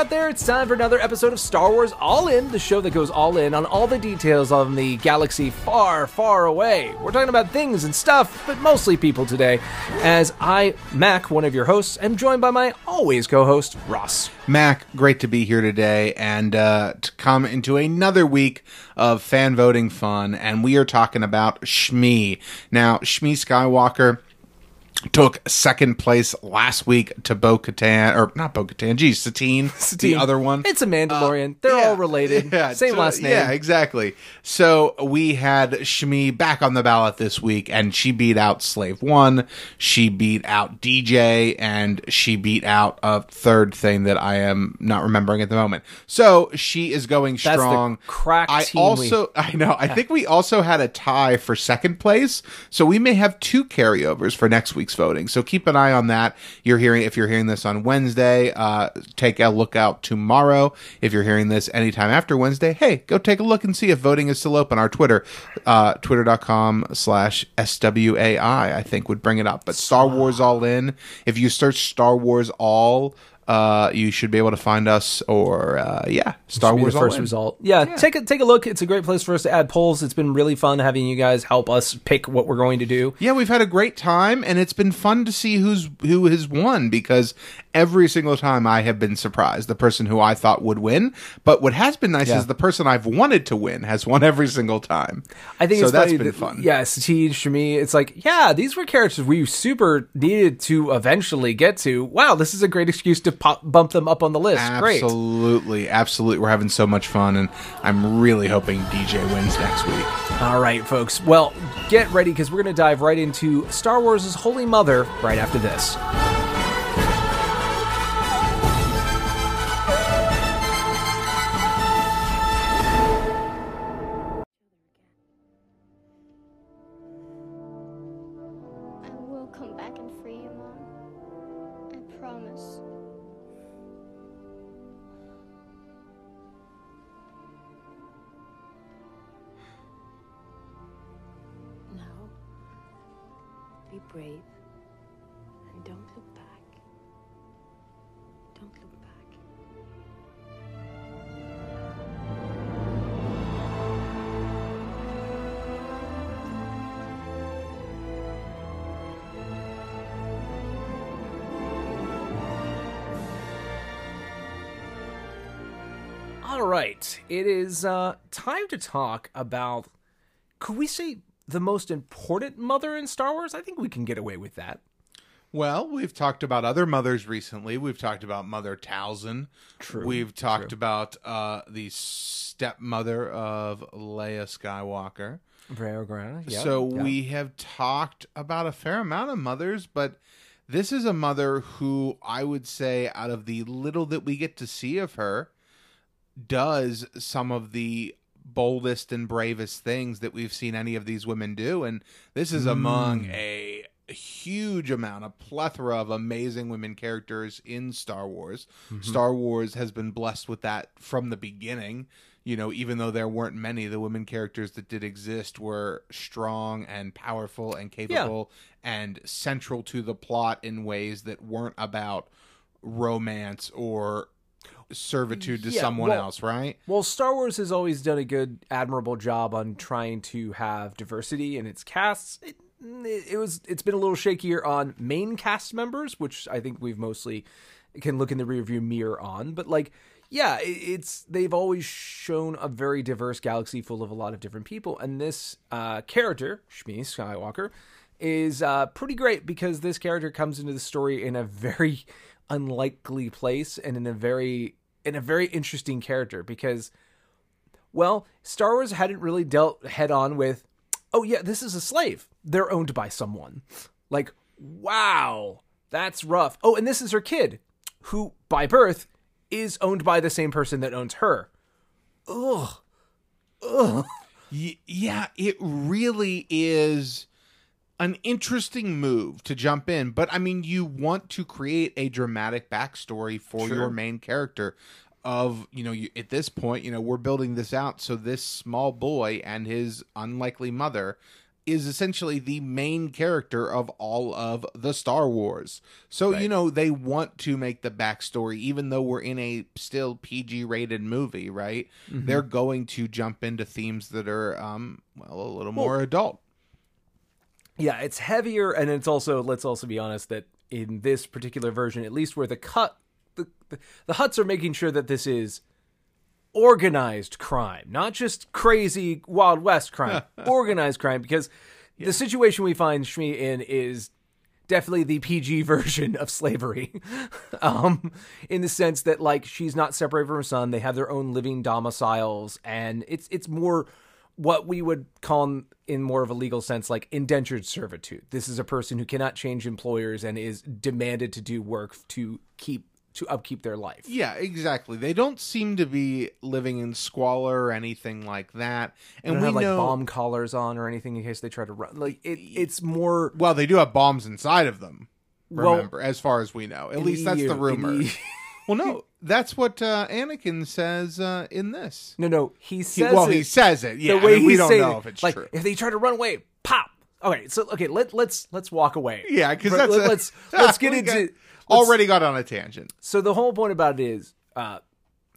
out there? It's time for another episode of Star Wars All In, the show that goes all in on all the details on the galaxy far, far away. We're talking about things and stuff, but mostly people today. As I, Mac, one of your hosts, am joined by my always co host, Ross. Mac, great to be here today and uh, to come into another week of fan voting fun. And we are talking about Shmi. Now, Shmi Skywalker took second place last week to Bo Katan, or not Bo Katan, geez, Satine, the other one. It's a Mandalorian. Uh, They're Yeah, all related. yeah, Same so- last name. Yeah, exactly. So we had Shmi back on the ballot this week, and she beat out Slave One. She beat out DJ, and she beat out a third thing that I am not remembering at the moment. So she is going That's the strong. crack I team we- also, I know. I think we also had a tie for second place, so we may have two carryovers for next week's voting. So keep an eye on that. You're hearing if you're hearing this on Wednesday, uh, take a look out tomorrow. If you're hearing this anytime after Wednesday, hey, go take a look and see if voting is still open. Our Twitter, uh, twitter.com slash SWAI, I think would bring it up. But Star Wars All In, if you search Star Wars All, uh, you should be able to find us or, uh, yeah, Star Wars the first In. result. Yeah, take a take a look. It's a great place for us to add polls. It's been really fun having you guys help us pick what we're going to do. Yeah, we've had a great time, and it's been fun to see who's who has won because every single time I have been surprised. The person who I thought would win, but what has been nice Yeah. is the person I've wanted to win has won every single time. I think so it's that's been that, fun. Yeah, Satine, Shmi, it's like, yeah, these were characters we super needed to eventually get to. Wow, this is a great excuse to pop, bump them up on the list. Great. Absolutely, absolutely. We're having so much fun, and I'm really hoping DJ wins next week. All right, folks. Well, get ready because we're going to dive right into Star Wars' Holy Mother right after this. It is uh, time to talk about. Could we say the most important mother in Star Wars? I think we can get away with that. Well, we've talked about other mothers recently. We've talked about Mother Talzin. True, We've talked about uh, the stepmother of Leia Skywalker. Breha Organa. Yeah, so yeah. we have talked about a fair amount of mothers, but this is a mother who I would say, out of the little that we get to see of her, does some of the boldest and bravest things that we've seen any of these women do. And this is among mm. a huge amount, a plethora of amazing women characters in Star Wars. Mm-hmm. Star Wars has been blessed with that from the beginning. You know, even though there weren't many, the women characters that did exist were strong and powerful and capable and central to the plot in ways that weren't about romance or servitude to Yeah, someone well- else, right? Well, Star Wars has always done a good, admirable job on trying to have diversity in its casts. It, it was it's been a little shakier on main cast members, which I think we've mostly can look in the rearview mirror on. But like, yeah, it, it's they've always shown a very diverse galaxy full of a lot of different people, and this uh, character, Shmi Skywalker, is uh, pretty great because this character comes into the story in a very unlikely place and in a very in a very interesting character because well star wars hadn't really dealt head on with oh yeah this is a slave. They're owned by someone. Like wow that's rough. Oh and this is her kid who by birth is owned by the same person that owns her. Ugh. Ugh. Yeah, it really is an interesting move to jump in. But I mean, you want to create a dramatic backstory for Sure. your main character. Of you know, you, at this point, you know, we're building this out so this small boy and his unlikely mother is essentially the main character of all of the Star Wars. So, Right. you know, they want to make the backstory, even though we're in a still PG rated movie, right? Mm-hmm. They're going to jump into themes that are, um, well, a little more adult. Yeah, it's heavier, and it's also let's also be honest that in this particular version, at least where the cut the the, the Hutts are making sure that this is organized crime, not just crazy Wild West crime, organized crime, because the situation we find Shmi in is definitely the PG version of slavery. um, in the sense that like she's not separated from her son, they have their own living domiciles, and it's it's more what we would call in- more of a legal sense like indentured servitude. This is a person who cannot change employers and is demanded to do work to keep to upkeep their life. Yeah, exactly. They don't seem to be living in squalor or anything like that. And we have like know bomb collars on or anything in case they try to run. Like it, it's more Well, they do have bombs inside of them. Well- Remember, as far as we know, at least that's the rumor. Well, no, that's what uh, Anakin says uh, in this. No, no, he He- says well, it, he says it. Yeah, the way I mean, we don't know it, if it's like true. if they try to run away, pop. Okay, so okay, let let's let's walk away. Yeah, because Let- a- let's let's get into got- already got on a tangent. So the whole point about it is, uh,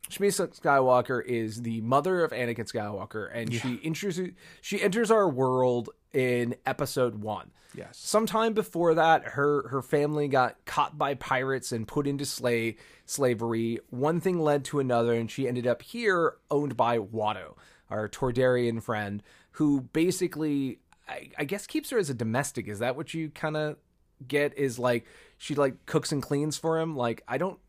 Shmi Skywalker is the mother of Anakin Skywalker, and she introduces she enters our world in Episode One. Yes. Sometime before that, her her family got caught by pirates and put into slave slavery. One thing led to another, and she ended up here, owned by Watto, our Toydarian friend, who basically, I, I guess, keeps her as a domestic. Is that what you kind of get? Is like she like cooks and cleans for him? Like I don't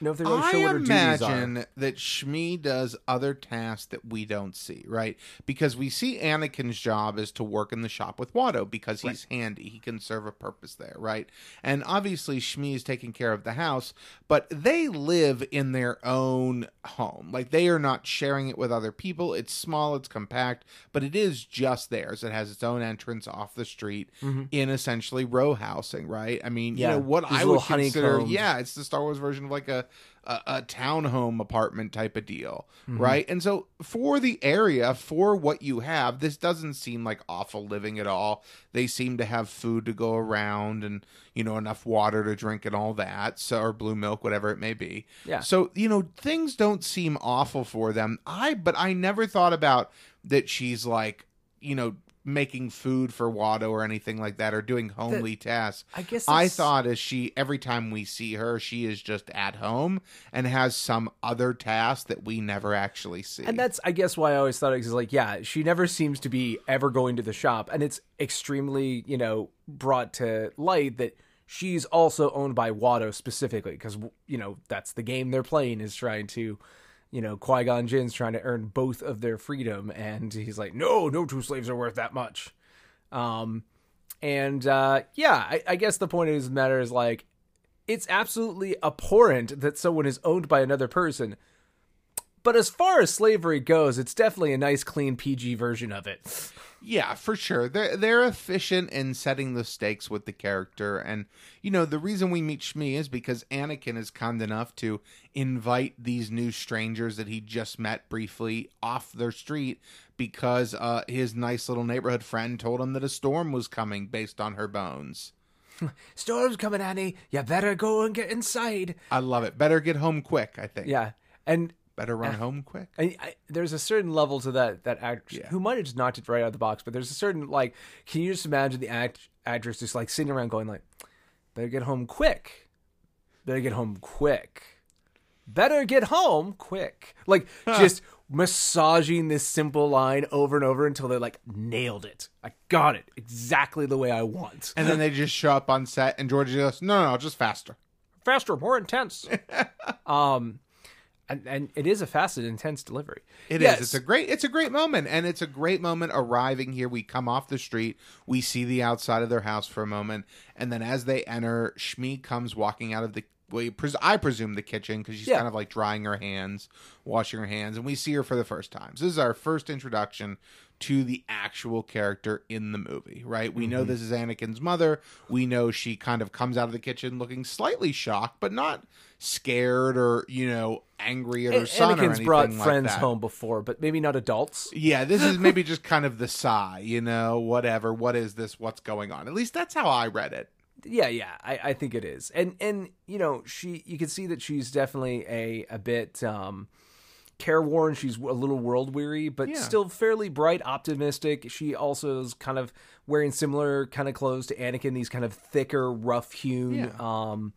know if they really show I what her duties are. imagine that Shmi does other tasks that we don't see, right? Because we see Anakin's job is to work in the shop with Watto because he's handy. He can serve a purpose there, right? And obviously Shmi is taking care of the house, but they live in their own home. Like they are not sharing it with other people. It's small, it's compact, but it is just theirs. It has its own entrance off the street in essentially row housing, right? I mean, Mm-hmm. Yeah, you know what these I little would consider, honeycombed- yeah, it's the Star Wars version of like a a, a townhome apartment type of deal, Mm-hmm. right? And so for the area, for what you have, this doesn't seem like awful living at all. They seem to have food to go around and you know enough water to drink and all that, so or blue milk, whatever it may be. Yeah. So you know things don't seem awful for them. I but I never thought about that she's like you know making food for Watto or anything like that or doing homely tasks. I guess I thought as she every time we see her, she is just at home and has some other task that we never actually see. And that's, I guess, why I always thought it was like, yeah, she never seems to be ever going to the shop, and it's extremely, you know, brought to light that she's also owned by Watto specifically, because you know that's the game they're playing is trying to, you know, Qui Gon Jinn's trying to earn both of their freedom, and he's like, no, no two slaves are worth that much. Um, and uh, yeah, I, I guess the point of the matter is like, it's absolutely abhorrent that someone is owned by another person. But as far as slavery goes, it's definitely a nice, clean PG version of it. Yeah, for sure. They're they're efficient in setting the stakes with the character, and you know the reason we meet Shmi is because Anakin is kind enough to invite these new strangers that he just met briefly off their street because uh, his nice little neighborhood friend told him that a storm was coming based on her bones. Storm's coming, Annie. You better go and get inside. I love it. Better get home quick. I think. Yeah, and Better run home quick. I, I, there's a certain level to that that actress Yeah. who might have just knocked it right out of the box, but there's a certain like, can you just imagine the act, actress just like sitting around going like, better get home quick, better get home quick, better get home quick, like just massaging this simple line over and over until they're like nailed it. I got it exactly the way I want. And then they just show up on set, and George goes, "No, no, no, just faster." faster, more intense. um, and, and it is a fast and intense delivery. It is. Yes. It's a great. It's a great moment, and it's a great moment arriving here. We come off the street, we see the outside of their house for a moment, and then as they enter, Shmi comes walking out of the we pres- I presume the kitchen because she's Yeah. kind of like drying her hands, washing her hands, and we see her for the first time. So this is our first introduction to the actual character in the movie, right? We Mm-hmm. know this is Anakin's mother. We know she kind of comes out of the kitchen looking slightly shocked, but not scared or you know angry at her son or Anakin's anything brought like friends that. home before, but maybe not adults. Yeah, this is maybe just kind of the sigh, you know, whatever. What is this? What's going on? At least that's how I read it. Yeah, yeah, I, I think it is, and and you know she you can see that she's definitely a a bit um, careworn. She's a little world weary, but Yeah. still fairly bright, optimistic. She also is kind of wearing similar kind of clothes to Anakin, these kind of thicker, rough hewn, Yeah. um,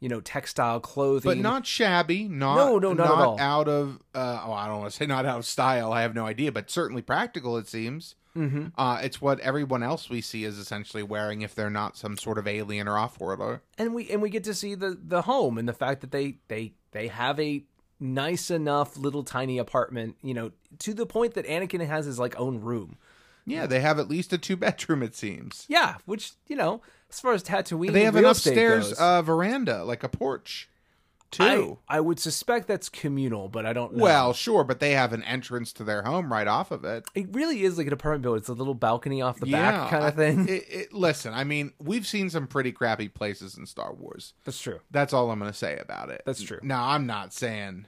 you know, textile clothing, but not shabby. Not No, no, not at all. out of. Uh, oh, I don't want to say not out of style. I have no idea, but certainly practical. It seems. Mm-hmm. Uh, it's what everyone else we see is essentially wearing if they're not some sort of alien or off-worlder. and we and we get to see the the home and the fact that they they they have a nice enough little tiny apartment, you know, to the point that Anakin has his like own room. Yeah, they have at least a two-bedroom. It seems. Yeah, which you know, as far as Tatooine, They have an upstairs goes, uh, veranda, like a porch, too. I would suspect that's communal, but I don't know. Well, sure, but they have an entrance to their home right off of it. it really is like an apartment building. It's a little balcony off the yeah, back kind of thing. It, it, listen, I mean, we've seen some pretty crappy places in Star Wars. that's true. That's all I'm going to say about it. That's true. Now, I'm not saying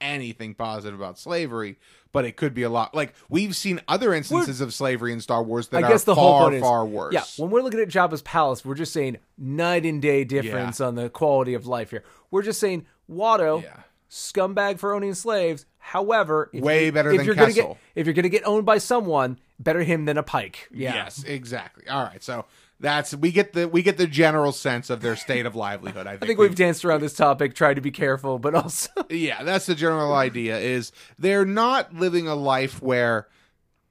anything positive about slavery, but it could be a lot. Like we've seen other instances of slavery in Star Wars that I guess are the far, whole point is far worse. Yeah, when we're looking at Jabba's palace, we're just saying night and day difference on the quality of life here. We're just saying Watto, Yeah. scumbag for owning slaves. However, if Way you- better if than you're gonna get if you're gonna get owned by someone, better him than a pike. Yeah. Yes, exactly. All right, so that's we get the we get the general sense of their state of livelihood. I think, I think we've danced around this topic, tried to be careful, but also yeah, that's the general idea. Is they're not living a life where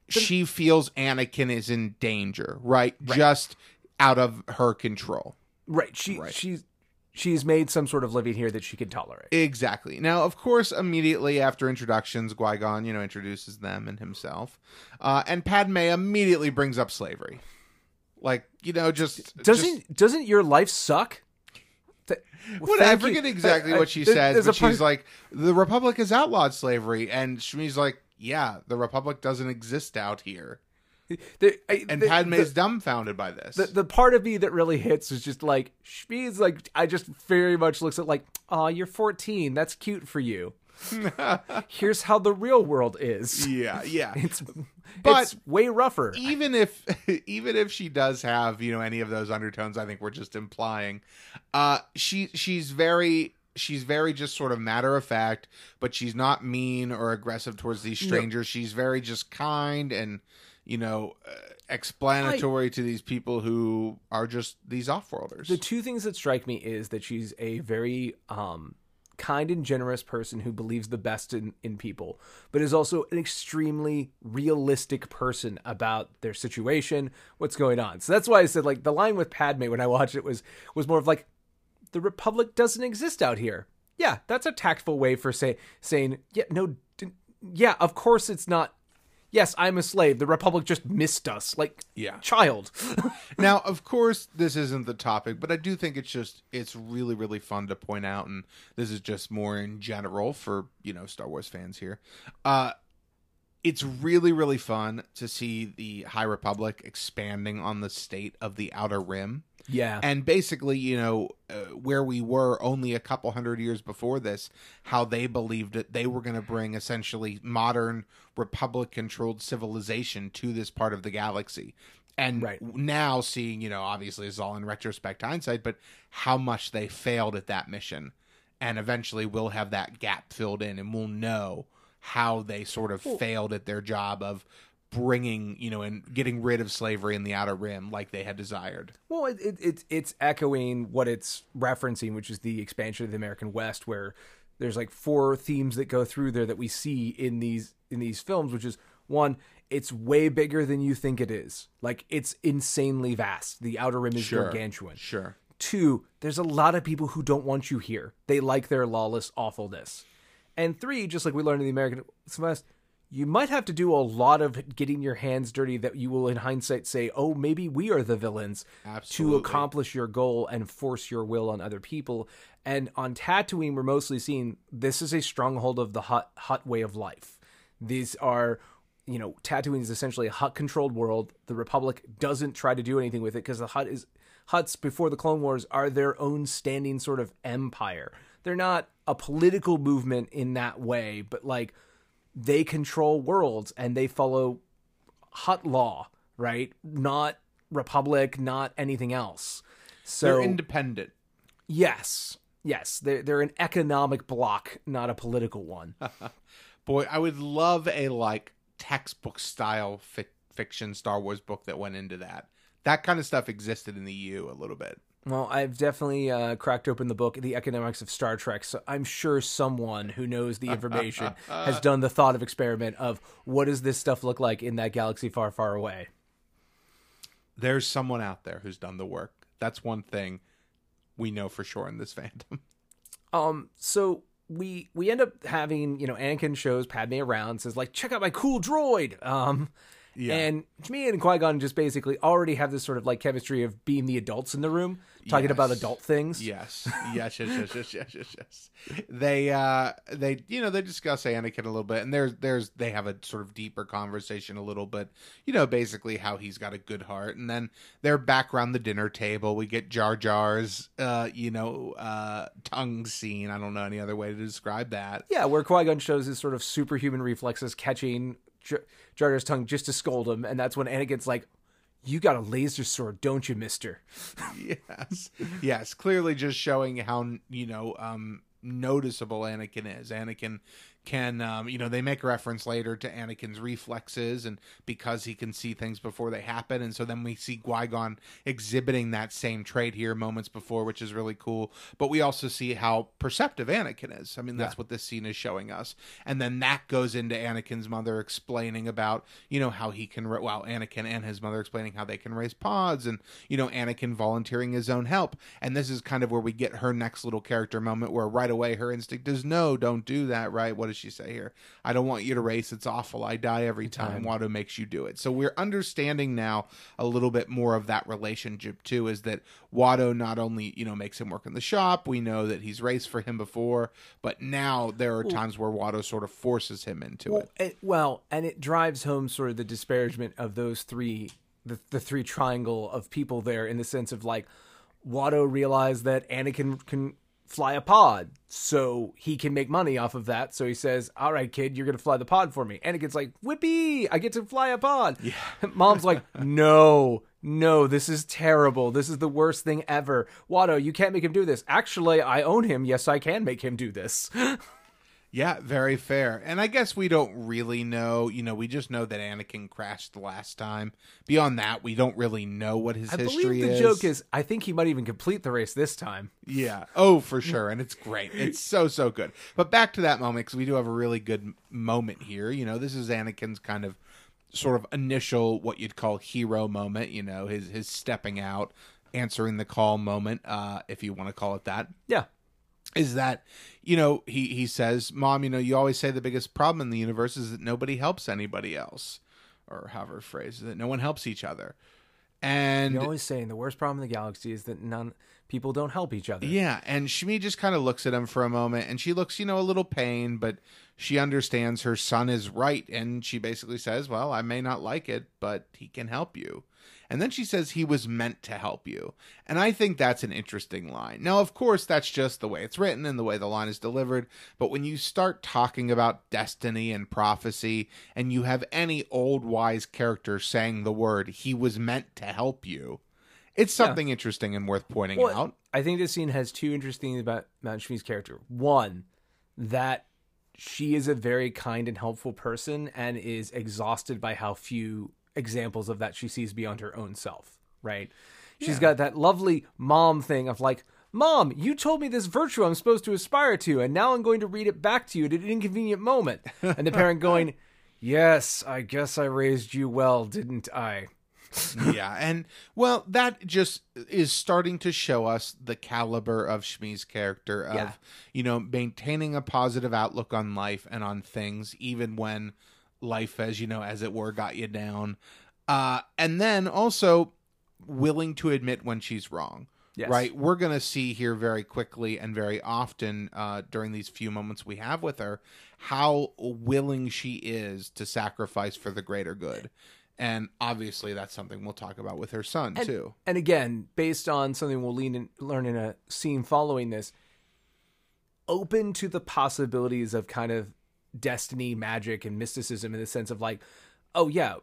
she feels Anakin is in danger, right? Just out of her control. right. She Right. she's she's made some sort of living here that she can tolerate. Exactly. Now, of course, immediately after introductions, Qui Gon, you know, introduces them and himself, uh, and Padme immediately brings up slavery. Like, you know, just Doesn't just- doesn't your life suck? Th- What, I thank you. forget exactly I- I- what she there- says, but she's part- like, "The Republic has outlawed slavery," and Shmi's like, "Yeah, the Republic doesn't exist out here." there- I- And the- Padme's the- dumbfounded by this. the, the part of me that really hits is just like Shmi's like I just very much looks at like oh you're 14 that's cute for you here's how the real world is. Yeah, yeah. it's But- it's way rougher. even if even if she does have you know any of those undertones i think we're just implying uh she she's very she's very just sort of matter of fact but she's not mean or aggressive towards these strangers. She's very just kind and you know uh, explanatory to these people who are just these off-worlders. The two things that strike me is that she's a very um kind and generous person who believes the best in, in people, but is also an extremely realistic person about their situation, what's going on. So that's why I said like the line with Padme when I watched it was was more of like the Republic doesn't exist out here. Yeah, that's a tactful way for say saying yeah no d- yeah of course it's not. Yes, I'm a slave. The Republic just missed us. Like, Yeah. child. now of course this isn't the topic but i do think it's just it's really really fun to point out and this is just more in general for you know star wars fans here uh it's really really fun to see the high republic expanding on the state of the outer rim yeah. and basically you know uh, where we were only a couple hundred years before this how they believed that they were going to bring essentially modern republic controlled civilization to this part of the galaxy and Right. now seeing you know obviously it's all in retrospect hindsight but how much they failed at that mission and eventually we'll have that gap filled in and we'll know how they sort of failed at their job of bringing you know and getting rid of slavery in the outer rim like they had desired Well, it, it, it's it's echoing what it's referencing, which is the expansion of the American West, where there's like four themes that go through there that we see in these in these films, which is one, it's way bigger than you think it is. Like it's insanely vast. The outer rim is gargantuan. sure Two, there's a lot of people who don't want you here. They like their lawless awfulness. And three, just like we learned in the American West, you might have to do a lot of getting your hands dirty that you will in hindsight say, "Oh, maybe we are the villains." Absolutely. to accomplish your goal and force your will on other people. And on Tatooine, we're mostly seeing this is a stronghold of the Hutt Hutt way of life. These are, you know, Tatooine is essentially a Hutt controlled world. The Republic doesn't try to do anything with it because the Hutt is Hutts before the Clone Wars are their own standing sort of empire. They're not a political movement in that way, but like they control worlds and they follow Hutt law, right? Not republic, not anything else. So They're independent. yes, yes, they're they're an economic block, not a political one. Boy, I would love a like textbook style fi- fiction Star Wars book that went into that. That kind of stuff existed in the EU a little bit. Well, I've definitely uh, cracked open the book, The Economics of Star Trek. So I'm sure someone who knows the information has done the thought of experiment of what does this stuff look like in that galaxy far, far away. There's someone out there who's done the work. That's one thing we know for sure in this fandom. Um, so we we end up having you know Anakin shows Padme around, says like check out my cool droid. Um, Yeah. and me and Qui Gon just basically already have this sort of like chemistry of being the adults in the room, talking about adult things. Yes, yes, yes, yes, yes, yes, yes, yes. They, uh, they, you know, they discuss Anakin a little bit, and there's, there's, they have a sort of deeper conversation a little bit, you know, basically how he's got a good heart, and then they're back around the dinner table. We get Jar Jar's, uh, you know, uh, tongue scene. I don't know any other way to describe that. Yeah, where Qui Gon shows his sort of superhuman reflexes, catching Jar Jar Jar's tongue just to scold him, and that's when Anakin's like, "You got a laser sword, don't you, Mister?" yes. Yes. Clearly just showing how you know um noticeable anakin is. Anakin can um you know they make reference later to anakin's reflexes and because he can see things before they happen. And so then we see qui-gon exhibiting that same trait here moments before which is really cool. But we also see how perceptive anakin is. I mean that's Yeah. what this scene is showing us. And then that goes into anakin's mother explaining about you know how he can ra- well anakin and his mother explaining how they can raise pods and you know anakin volunteering his own help. And this is kind of where we get her next little character moment where right away her instinct is no don't do that right? What does she say here. I don't want you to race. It's awful. I die every time. watto makes you do it. So we're understanding now a little bit more of that relationship too is that watto not only you know makes him work in the shop. We know that he's raced for him before. But now there are times where watto sort of forces him into Well, it. it, well, and it drives home sort of the disparagement of those three, the, the three triangle of people there in the sense of like, Watto realized that Anakin can fly a pod, so he can make money off of that. So he says, "All right, kid, you're gonna fly the pod for me." Anakin's like, "Whippy, I get to fly a pod." Yeah. Mom's like, "No." No, this is terrible. This is the worst thing ever. Watto, you can't make him do this. Actually, I own him. Yes, I can make him do this. Yeah, very fair. And I guess we don't really know. You know, we just know that Anakin crashed the last time. Beyond that, we don't really know what his I history believe the is. joke is I think he might even complete the race this time. Yeah. Oh, for sure. And it's great. It's so, so good. But back to that moment, because we do have a really good moment here. You know, this is Anakin's kind of sort of initial, what you'd call hero moment, you know, his, his stepping out, answering the call moment, uh, if you want to call it that. Yeah. Is that you know he he says mom you know you always say the biggest problem in the universe is that nobody helps anybody else or however phrase that no one helps each other and You're always saying the worst problem in the galaxy is that none people don't help each other. yeah and shmi just kind of looks at him for a moment and she looks you know a little pained but she understands her son is right and she basically says well i may not like it but he can help you and then she says he was meant to help you. And I think that's an interesting line. Now, of course, that's just the way it's written and the way the line is delivered. But when you start talking about destiny and prophecy, and you have any old wise character saying the word, he was meant to help you, it's something interesting and worth pointing Well, out. I think this scene has two interesting things about Mount Shmi's character. One, that she is a very kind and helpful person and is exhausted by how few examples of that she sees beyond her own self, right? She's Yeah. got that lovely mom thing of like, Mom, you told me this virtue I'm supposed to aspire to, and now I'm going to read it back to you at an inconvenient moment. And the parent going, Yes, I guess I raised you well, didn't I? yeah, and well, that just is starting to show us the caliber of Shmi's character of Yeah. you know maintaining a positive outlook on life and on things, even when life as you know as it were got you down. Uh and then also willing to admit when she's wrong Yes. right? We're going to see here very quickly and very often uh during these few moments we have with her how willing she is to sacrifice for the greater good. And obviously that's something we'll talk about with her son And- too. And again, based on something we'll lean in, learn in a scene following this, open to the possibilities of kind of destiny, magic, and mysticism in the sense of like, oh yeah,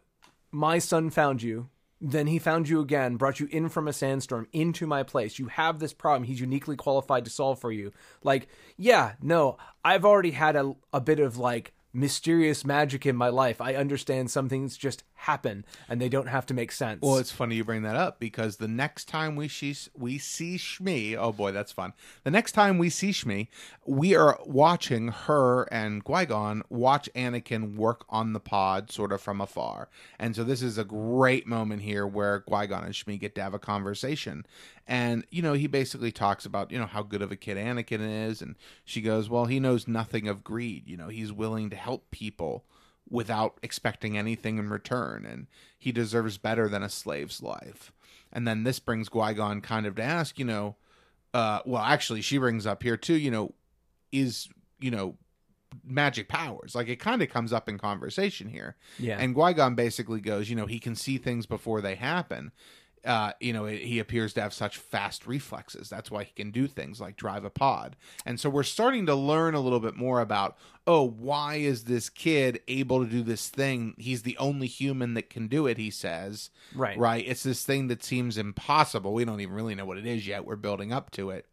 my son found you. Then he found you again, brought you in from a sandstorm into my place. You have this problem. He's uniquely qualified to solve for you. Like, yeah, no, I've already had a, a bit of like mysterious magic in my life. I understand some things just happen and they don't have to make sense. Well, it's funny you bring that up because the next time we see we see Shmi, oh boy, that's fun. The next time we see Shmi, we are watching her and Qui-Gon watch Anakin work on the pod sort of from afar. And so this is a great moment here where Qui-Gon and Shmi get to have a conversation. And you know, he basically talks about, you know, how good of a kid Anakin is and she goes, "Well, he knows nothing of greed. You know, he's willing to help people." Without expecting anything in return, and he deserves better than a slave's life. And then this brings Qui-Gon kind of to ask, you know, uh, well, actually, she brings up here too, you know, is you know magic powers like it kind of comes up in conversation here yeah. and Qui-Gon basically goes, you know, he can see things before they happen. Uh, you know, he appears to have such fast reflexes. That's why he can do things like drive a pod. And so we're starting to learn a little bit more about, oh, why is this kid able to do this thing? He's the only human that can do it, he says. Right. Right. It's this thing that seems impossible. We don't even really know what it is yet. We're building up to it.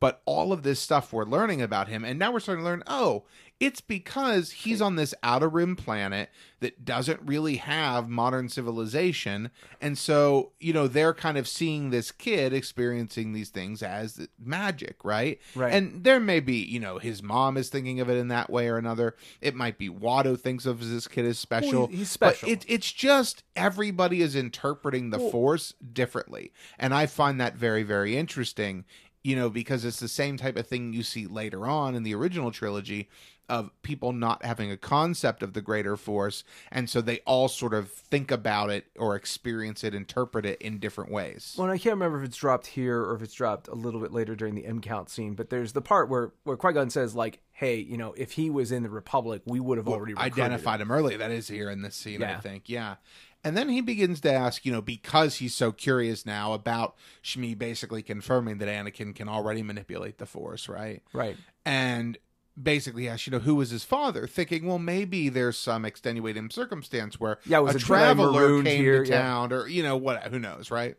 But all of this stuff we're learning about him, and now we're starting to learn, oh, it's because he's on this outer rim planet that doesn't really have modern civilization. And so, you know, they're kind of seeing this kid experiencing these things as magic, right? Right. And there may be, you know, his mom is thinking of it in that way or another. It might be Watto thinks of this kid as special. Well, he's special. But it, it's just everybody is interpreting the force differently. And I find that very, very interesting you know, because it's the same type of thing you see later on in the original trilogy of people not having a concept of the greater force. And so they all sort of think about it or experience it, interpret it in different ways. Well, I can't remember if it's dropped here or if it's dropped a little bit later during the M count scene, but there's the part where where Qui Gon says like, "Hey, you know, if he was in the Republic, we would have already identified him early. That is here in this scene, I think. Yeah. And then he begins to ask, you know, because he's so curious now about Shmi basically confirming that Anakin can already manipulate the Force, right? Right. and basically asks, you know, who was his father? Thinking, well, maybe there's some extenuating circumstance where Yeah, was a a traveler came here, to yeah. town, or you know, what? Who knows, right?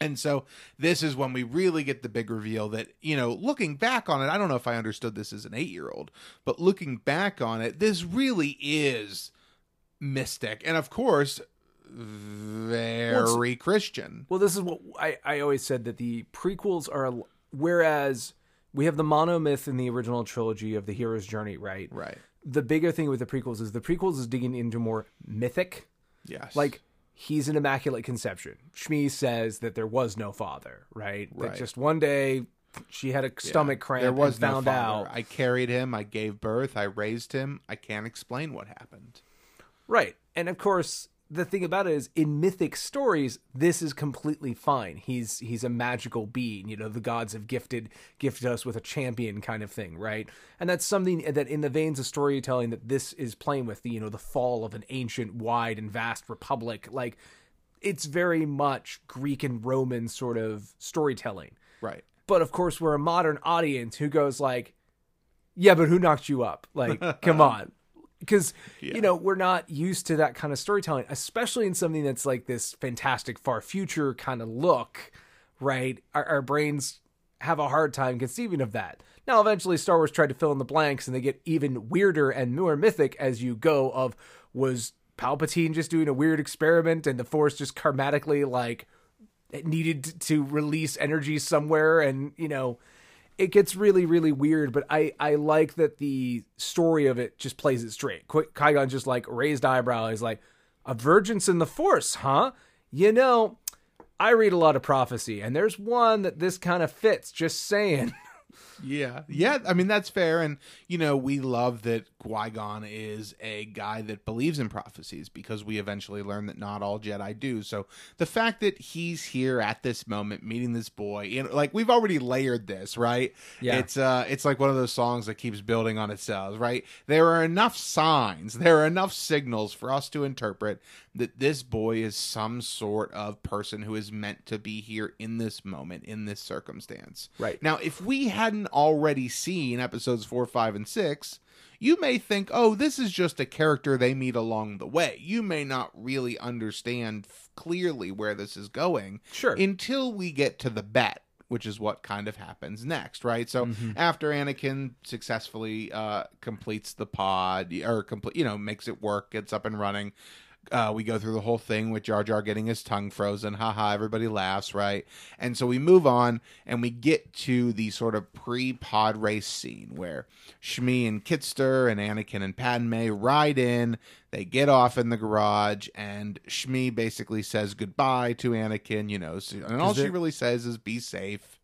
And so this is when we really get the big reveal that, you know, looking back on it, I don't know if I understood this as an eight year old, but looking back on it, this really is mystic. And of course, very Christian. Well, this is what I, I always said that the prequels are, whereas we have the monomyth in the original trilogy of the hero's journey, right? Right. The bigger thing with the prequels is the prequels is digging into more mythic. Yes. Like, he's an immaculate conception. Shmi says that there was no father, right? Right. That just one day she had a stomach cramp there was and no found father. out. I carried him. I gave birth. I raised him. I can't explain what happened. Right. And of course, the thing about it is in mythic stories, this is completely fine. He's he's a magical being, you know, the gods have gifted gifted us with a champion kind of thing, right? And that's something that in the veins of storytelling that this is playing with, the you know, the fall of an ancient, wide and vast republic. Like it's very much Greek and Roman sort of storytelling. Right. But of course, we're a modern audience who goes like, "Yeah, but who knocked you up? Like, come on." Because you know we're not used to that kind of storytelling, especially in something that's like this fantastic far future kind of look, right? Our, our brains have a hard time conceiving of that. Now, eventually, Star Wars tried to fill in the blanks, and they get even weirder and more mythic as you go. Of was Palpatine just doing a weird experiment, and the Force just karmatically like needed to release energy somewhere and you know it gets really really weird but i i like that the story of it just plays it straight. Qui- Qui-Gon just like raised eyebrow he's like a virgins in the force huh? You know i read a lot of prophecy and there's one that this kind of fits just saying Yeah, yeah. I mean that's fair, and you know we love that Qui Gon is a guy that believes in prophecies because we eventually learn that not all Jedi do. So the fact that he's here at this moment, meeting this boy, you know, like we've already layered this, right? Yeah. It's uh, it's like one of those songs that keeps building on itself, right? There are enough signs, there are enough signals for us to interpret that this boy is some sort of person who is meant to be here in this moment, in this circumstance. Right. Now, if we hadn't already seen episodes four, five, and six, you may think, oh, this is just a character they meet along the way. You may not really understand f- clearly where this is going Sure. until we get to the bet. Which is what kind of happens next, right? So after Anakin successfully uh, completes the pod, or complete, you know, makes it work, gets up and running, uh, we go through the whole thing with Jar Jar getting his tongue frozen. Haha, everybody laughs, right? And so we move on and we get to the sort of pre pod race scene where Shmi and Kitster and Anakin and Padme ride in. They get off in the garage, and Shmi basically says goodbye to Anakin, you know, and all she really says is be safe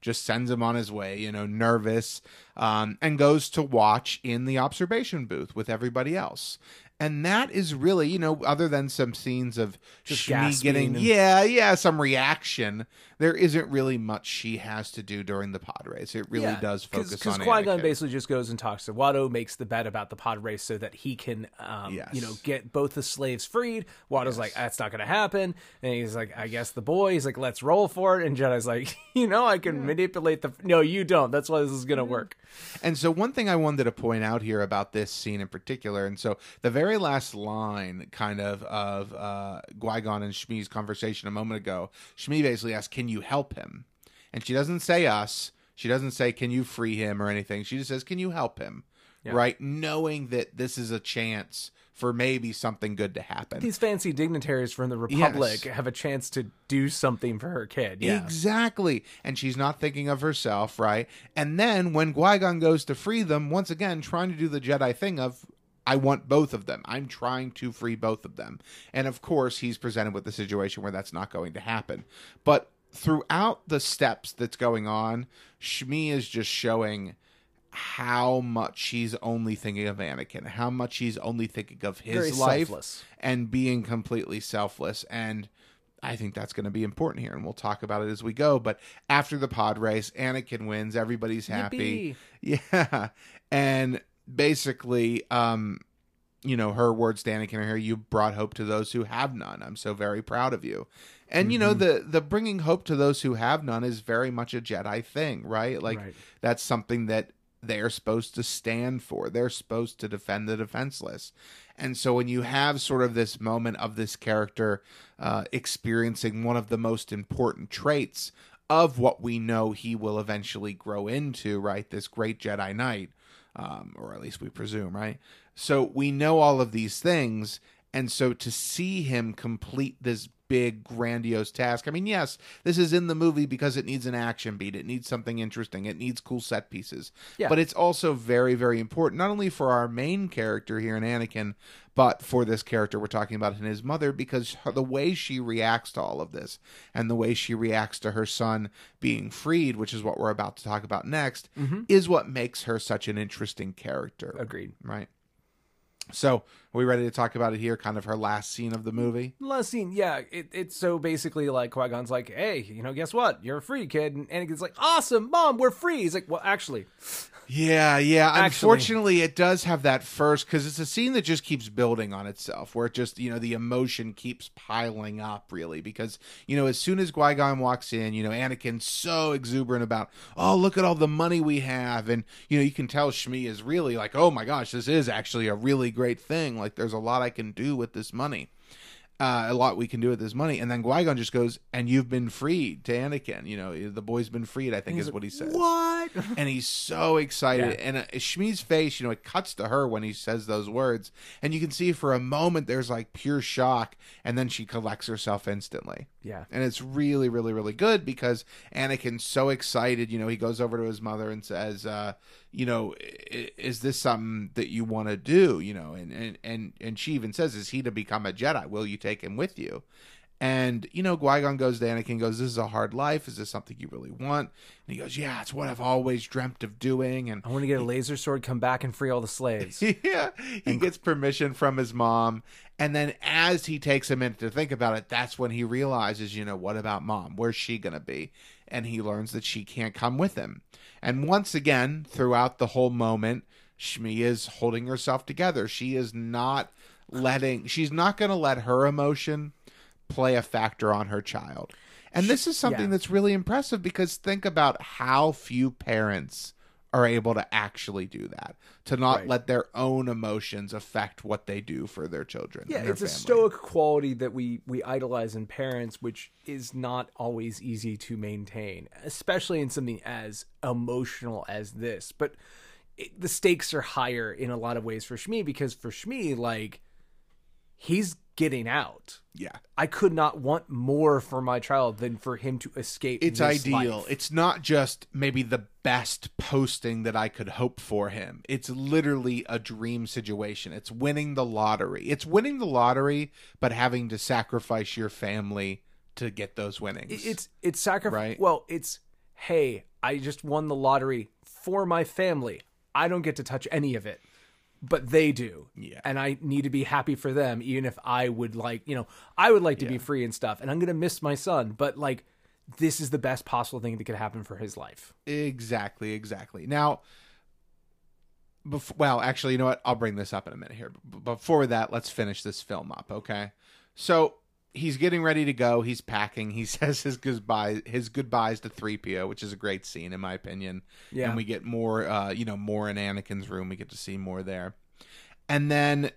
just sends him on his way, you know, nervous, um, and goes to watch in the observation booth with everybody else. And that is really, you know, other than some scenes of Just Shmi getting, and- yeah, yeah, some reaction, there isn't really much she has to do during the pod race. It really does focus Because on Qui Gon basically just goes and talks to Watto, makes the bet about the pod race so that he can, um, Yes. you know, get both the slaves freed. Watto's like, that's not going to happen. And he's like, I guess the boy. He's like, let's roll for it. And Jedi's like, you know, I can manipulate the. No, you don't. That's why this is going to work. And so, one thing I wanted to point out here about this scene in particular, and so the very last line, kind of, of uh, Qui Gon and Shmi's conversation a moment ago, Shmi basically asks, "Can you help him?" And she doesn't say us. She doesn't say, "Can you free him?" or anything. She just says, "Can you help him?" Yeah. Right, knowing that this is a chance for maybe something good to happen. These fancy dignitaries from the Republic Yes. have a chance to do something for her kid. Yeah. Exactly. And she's not thinking of herself, right? And then when Qui Gon goes to free them, once again, trying to do the Jedi thing of, I want both of them. I'm trying to free both of them. And of course, he's presented with the situation where that's not going to happen. But throughout the steps that's going on, Shmi is just showing how much he's only thinking of Anakin, how much he's only thinking of his Very life selfless. and being completely selfless. And I think that's going to be important here, and we'll talk about it as we go. But after the pod race, Anakin wins. Everybody's happy. Yeah, and basically, um, you know, her words to Anakin are here. You brought hope to those who have none. I'm so very proud of you. And you know, the the bringing hope to those who have none is very much a Jedi thing, right? Like Right. that's something that they're supposed to stand for. They're supposed to defend the defenseless. And so when you have sort of this moment of this character uh, experiencing one of the most important traits of what we know he will eventually grow into, right? This great Jedi Knight, um, or at least we presume, right? So we know all of these things. And so to see him complete this big, grandiose task, I mean, yes, this is in the movie because it needs an action beat. It needs something interesting. It needs cool set pieces. Yeah. But it's also very, very important, not only for our main character here in Anakin, but for this character we're talking about in his mother, because the way she reacts to all of this and the way she reacts to her son being freed, which is what we're about to talk about next, mm-hmm. is what makes her such an interesting character. Agreed. Right. So, are we ready to talk about it here? Kind of her last scene of the mm, movie? Last scene, yeah. It, it's so basically like Qui Gon's like, hey, you know, guess what? You're a free, kid. And Anakin's like, awesome, mom, we're free. He's like, well, actually, Yeah, yeah. Actually- Unfortunately, it does have that first because it's a scene that just keeps building on itself, where it just you know the emotion keeps piling up, really. Because you know, as soon as Qui Gon walks in, you know, Anakin's so exuberant about, oh, look at all the money we have, and you know, you can tell Shmi is really like, oh my gosh, this is actually a really great thing. Like, there's a lot I can do with this money. Uh, a lot we can do with this money, and then Qui Gon just goes, "And you've been freed." To Anakin, you know, the boy's been freed. I think is what he says what? and he's so excited. Yeah. And uh, Shmi's face, you know, it cuts to her when he says those words, and you can see for a moment there's like pure shock, and then she collects herself instantly. Yeah. And it's really, really, really good because Anakin's so excited. You know, he goes over to his mother and says, uh, "You know, is this something that you want to do?" You know, and and and and she even says, "Is he to become a Jedi? Will you take him with you?" And, you know, Qui Gon goes to Anakin goes, This is a hard life. Is this something you really want? And he goes, Yeah, it's what I've always dreamt of doing. And I want to get a laser sword, come back and free all the slaves. yeah, he gets permission from his mom. And then as he takes a minute to think about it, that's when he realizes, you know, what about mom? Where's she going to be? And he learns that she can't come with him. And once again, throughout the whole moment, Shmi is holding herself together. She is not letting, she's not going to let her emotion play a factor on her child. And this is something yeah. that's really impressive because think about how few parents are able to actually do that to not Right. let their own emotions affect what they do for their children. Yeah, and their it's a stoic quality that we we idolize in parents, which is not always easy to maintain, especially in something as emotional as this. But it, the stakes are higher in a lot of ways for Shmi because for Shmi, like he's getting out. Yeah. I could not want more for my child than for him to escape. It's this ideal. life. It's not just maybe the best posting that I could hope for him. It's literally a dream situation. It's winning the lottery. It's winning the lottery, but having to sacrifice your family to get those winnings. It's it's sacrifice. Right. Well, it's hey, I just won the lottery for my family. I don't get to touch any of it, but they do. Yeah. and I need to be happy for them, even if I would like, you know, I would like to be free and stuff, and I'm gonna miss my son, but like, this is the best possible thing that could happen for his life. Exactly, exactly. Now, well, actually, you know what? I'll bring this up in a minute here. B- before that, let's finish this film up, okay? So he's getting ready to go. He's packing. He says his goodbye, his goodbyes to Threepio, which is a great scene in my opinion. Yeah. and we get more, uh, you know, more in Anakin's room. We get to see more there, and then.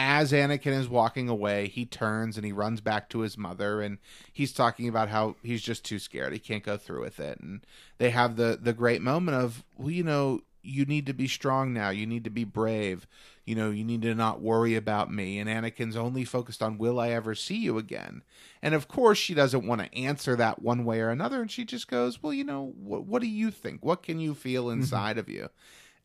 As Anakin is walking away, he turns and he runs back to his mother, and he's talking about how he's just too scared. He can't go through with it, and they have the the great moment of well you know you need to be strong now you need to be brave you know you need to not worry about me. And anakin's only focused on will i ever see you again? And of course she doesn't want to answer that one way or another. And she just goes well you know what, what do you think? What can you feel mm-hmm. inside of you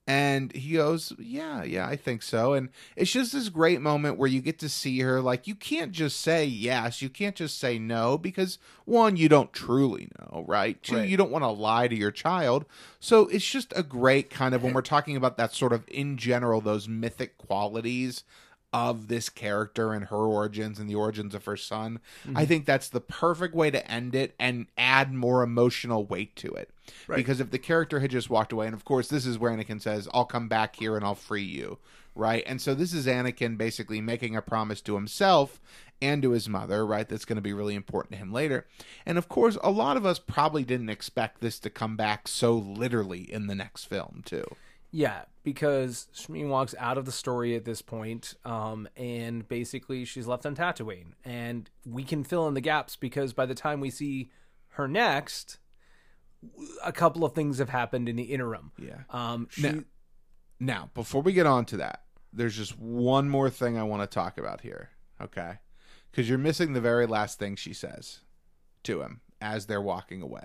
and he goes, Yeah, yeah, I think so. And it's just this great moment where you get to see her. Like, you can't just say yes, you can't just say no, because one, you don't truly know, right? Two, Right. you don't want to lie to your child. So it's just a great kind of, when we're talking about that sort of in general, those mythic qualities of this character and her origins and the origins of her son. I mm-hmm. think that's the perfect way to end it and add more emotional weight to it. Right. Because if the character had just walked away, and of course, this is where Anakin says, I'll come back here and I'll free you. Right. And so this is Anakin basically making a promise to himself and to his mother, right? That's going to be really important to him later. And of course, a lot of us probably didn't expect this to come back so literally in the next film, too. Yeah, because Shmi walks out of the story at this point, um, and basically she's left on Tatooine, and we can fill in the gaps because by the time we see her next, a couple of things have happened in the interim. Yeah. Um, she, Now- Now, before we get on to that, there's just one more thing I want to talk about here, okay? Because you're missing the very last thing she says to him as they're walking away.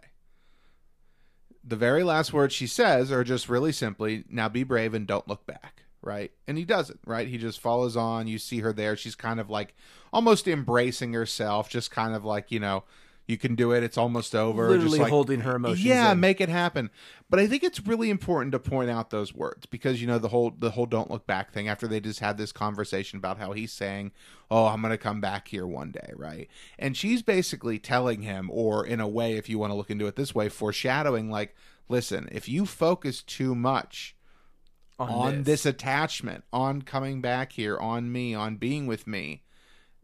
The very last words she says are just really simply, now be brave and don't look back, right? And he doesn't, right? He just follows on. You see her there. She's kind of like almost embracing herself, just kind of like, you know, you can do it. It's almost over. literally just like, holding her emotions. yeah, in. make it happen. But I think it's really important to point out those words because you know the whole the whole don't look back thing after they just had this conversation about how he's saying, "Oh, I'm going to come back here one day," right? And she's basically telling him or in a way if you want to look into it this way, foreshadowing like, "Listen, if you focus too much on, this attachment, on coming back here, on me, on being with me,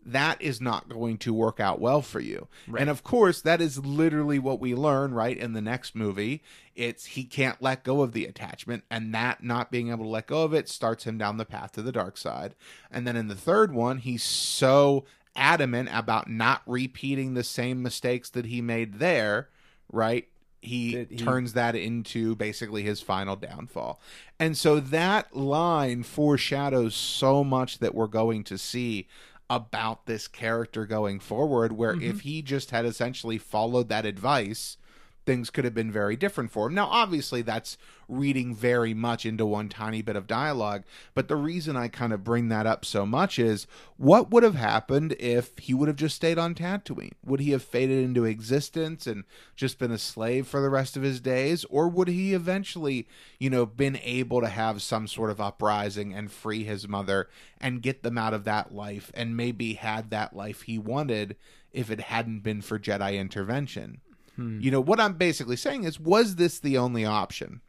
that is not going to work out well for you. And of course, that is literally what we learn, right? In the next movie, it's he can't let go of the attachment, and that not being able to let go of it starts him down the path to the dark side. And then in the third one, he's so adamant about not repeating the same mistakes that he made there, right? He, he- turns that into basically his final downfall. And so that line foreshadows so much that we're going to see about this character going forward where if mm-hmm. he just had essentially followed that advice things could have been very different for him. Now, obviously, that's reading very much into one tiny bit of dialogue, but the reason I kind of bring that up so much is what would have happened if he would have just stayed on Tatooine? Would he have faded into existence and just been a slave for the rest of his days? Or would he eventually, you know, been able to have some sort of uprising and free his mother and get them out of that life and maybe had that life he wanted if it hadn't been for Jedi intervention? Hmm. You know, what I'm basically saying is, was this the only option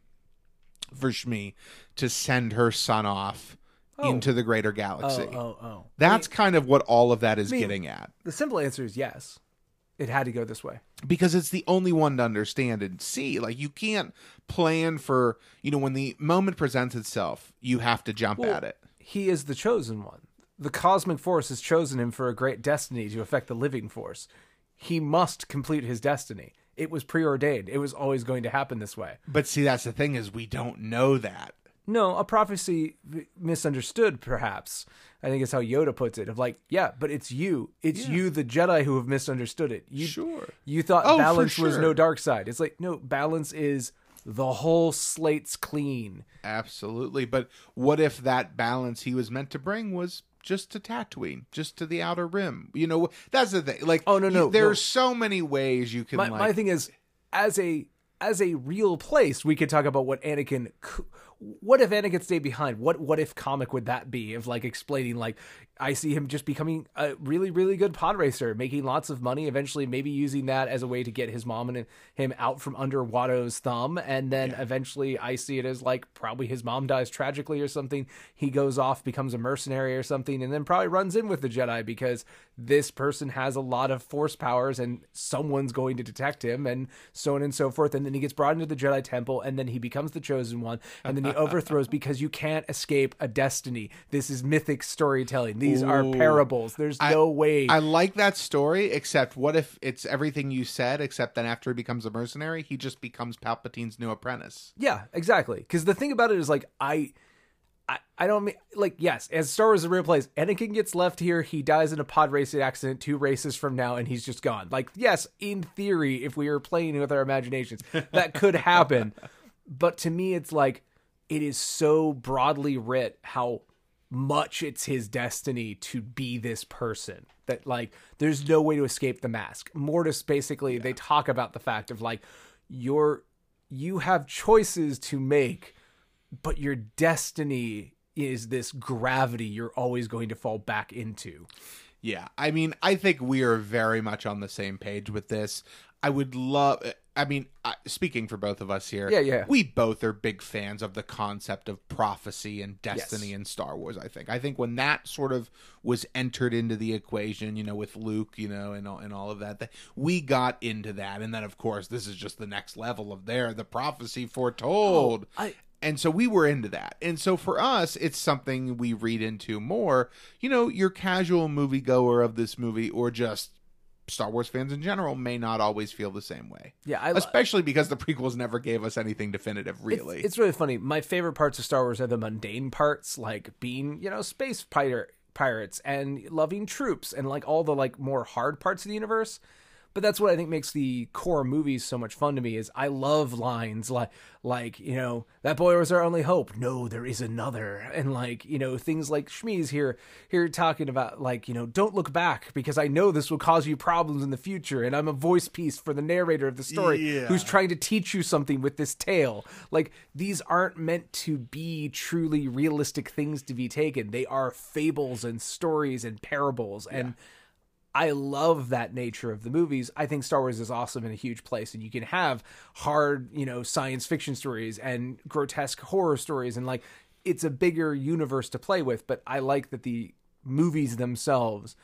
for Shmi to send her son off Oh. into the greater Oh, galaxy? oh, oh. oh. That's kind of what all of that is mean- getting at. The simple answer is yes. It had to go this way. Because it's the only one to understand and see. Like, you can't plan for, you know, when the moment presents itself, you have to jump Well, at it. He is the chosen one. The cosmic force has chosen him for a great destiny to affect the living force. He must complete his destiny. It was preordained. It was always going to happen this way. But see, that's the thing is we don't know that. No, a prophecy misunderstood, perhaps. I think it's how Yoda puts it. Of like, yeah, but it's you. It's you, the Jedi, who have misunderstood it. You, Sure. You thought Oh, balance was no dark side. It's like, no, balance is the whole slate's clean. Absolutely. But what if that balance he was meant to bring was just to Tatooine, just to the outer rim? You know, that's the thing. Like, Oh, no, no, there's no. so many ways you can my, like. my thing is as a as a real place we could talk about what anakin what if anakin stayed behind? What what if comic would that be of like explaining like i see him just becoming a really really good pod racer making lots of money eventually maybe using that as a way to get his mom and him out from under watto's thumb and then eventually i see it as like probably his mom dies tragically or something he goes off becomes a mercenary or something and then probably runs in with the jedi because this person has a lot of force powers and someone's going to detect him and so on and so forth and then he gets brought into the jedi temple and then he becomes the chosen one and then overthrows because you can't escape a destiny this is mythic storytelling these are parables there's I- no way I like that story, except what if it's everything you said, except then after he becomes a mercenary, he just becomes Palpatine's new apprentice. Yeah, exactly. Because the thing about it is like I, I, I don't mean like yes, as Star Wars a real place, Anakin gets left here. He dies in a pod racing accident two races from now, and he's just gone. Like yes, in theory, if we were playing with our imaginations, that could happen. but to me, it's like it is so broadly writ how much it's his destiny to be this person that like there's no way to escape the mask. Mortis basically they talk about the fact of like you're you have choices to make but your destiny is this gravity you're always going to fall back into. Yeah, I mean, I think we are very much on the same page with this. I would love. I mean, speaking for both of us here, Yeah, yeah. we both are big fans of the concept of prophecy and destiny Yes. in Star Wars. I think. I think when that sort of was entered into the equation, you know, with Luke, you know, and all, and all of that, that we got into that, and then of course this is just the next level of there, the prophecy foretold. Oh, I- And so we were into that. And so for us, it's something we read into more. You know, your casual moviegoer of this movie or just Star Wars fans in general may not always feel the same way. yeah i Especially because the prequels never gave us anything definitive, really. It's, it's really funny. My favorite parts of Star Wars are the mundane parts, like being, you know, space pirate pirates and loving troops and like all the like more hard parts of the universe. But that's what I think makes the core movies so much fun to me is I love lines like like, you know, that boy was our only hope. No, there is another. And like, you know, things like Shmi's here here talking about like, you know, don't look back because I know this will cause you problems in the future and I'm a voice piece for the narrator of the story Yeah. who's trying to teach you something with this tale. Like these aren't meant to be truly realistic things to be taken. They are fables and stories and parables and I love that nature of the movies. I think Star Wars is awesome in a huge place and you can have hard, you know, science fiction stories and grotesque horror stories and like it's a bigger universe to play with, but I like that the movies themselves